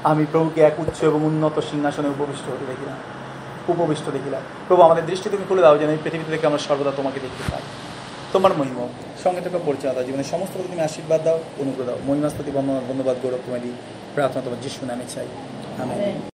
আমি প্রভুকে এক উচ্চ এবং উন্নত সিংহাসনে উপবিষ্ট হতে দেখিলাম উপবিষ্ট দেখিলাম। প্রভু, আমাদের দৃষ্টি তুমি খুলে দাও যেন এই পৃথিবী থেকে আমরা সর্বদা তোমাকে দেখতে পাই। তোমার মহিমা, সঙ্গে তোকে পরিচয় দাও। জীবনের সমস্ত কিছু তুমি আশীর্বাদ দাও, অনুগ্রহ দাও। মহিমাস্তি বন্ধ ধন্যবাদ, গৌরব তোমার প্রার্থনা তোমার যিশু নামে চাই। আমি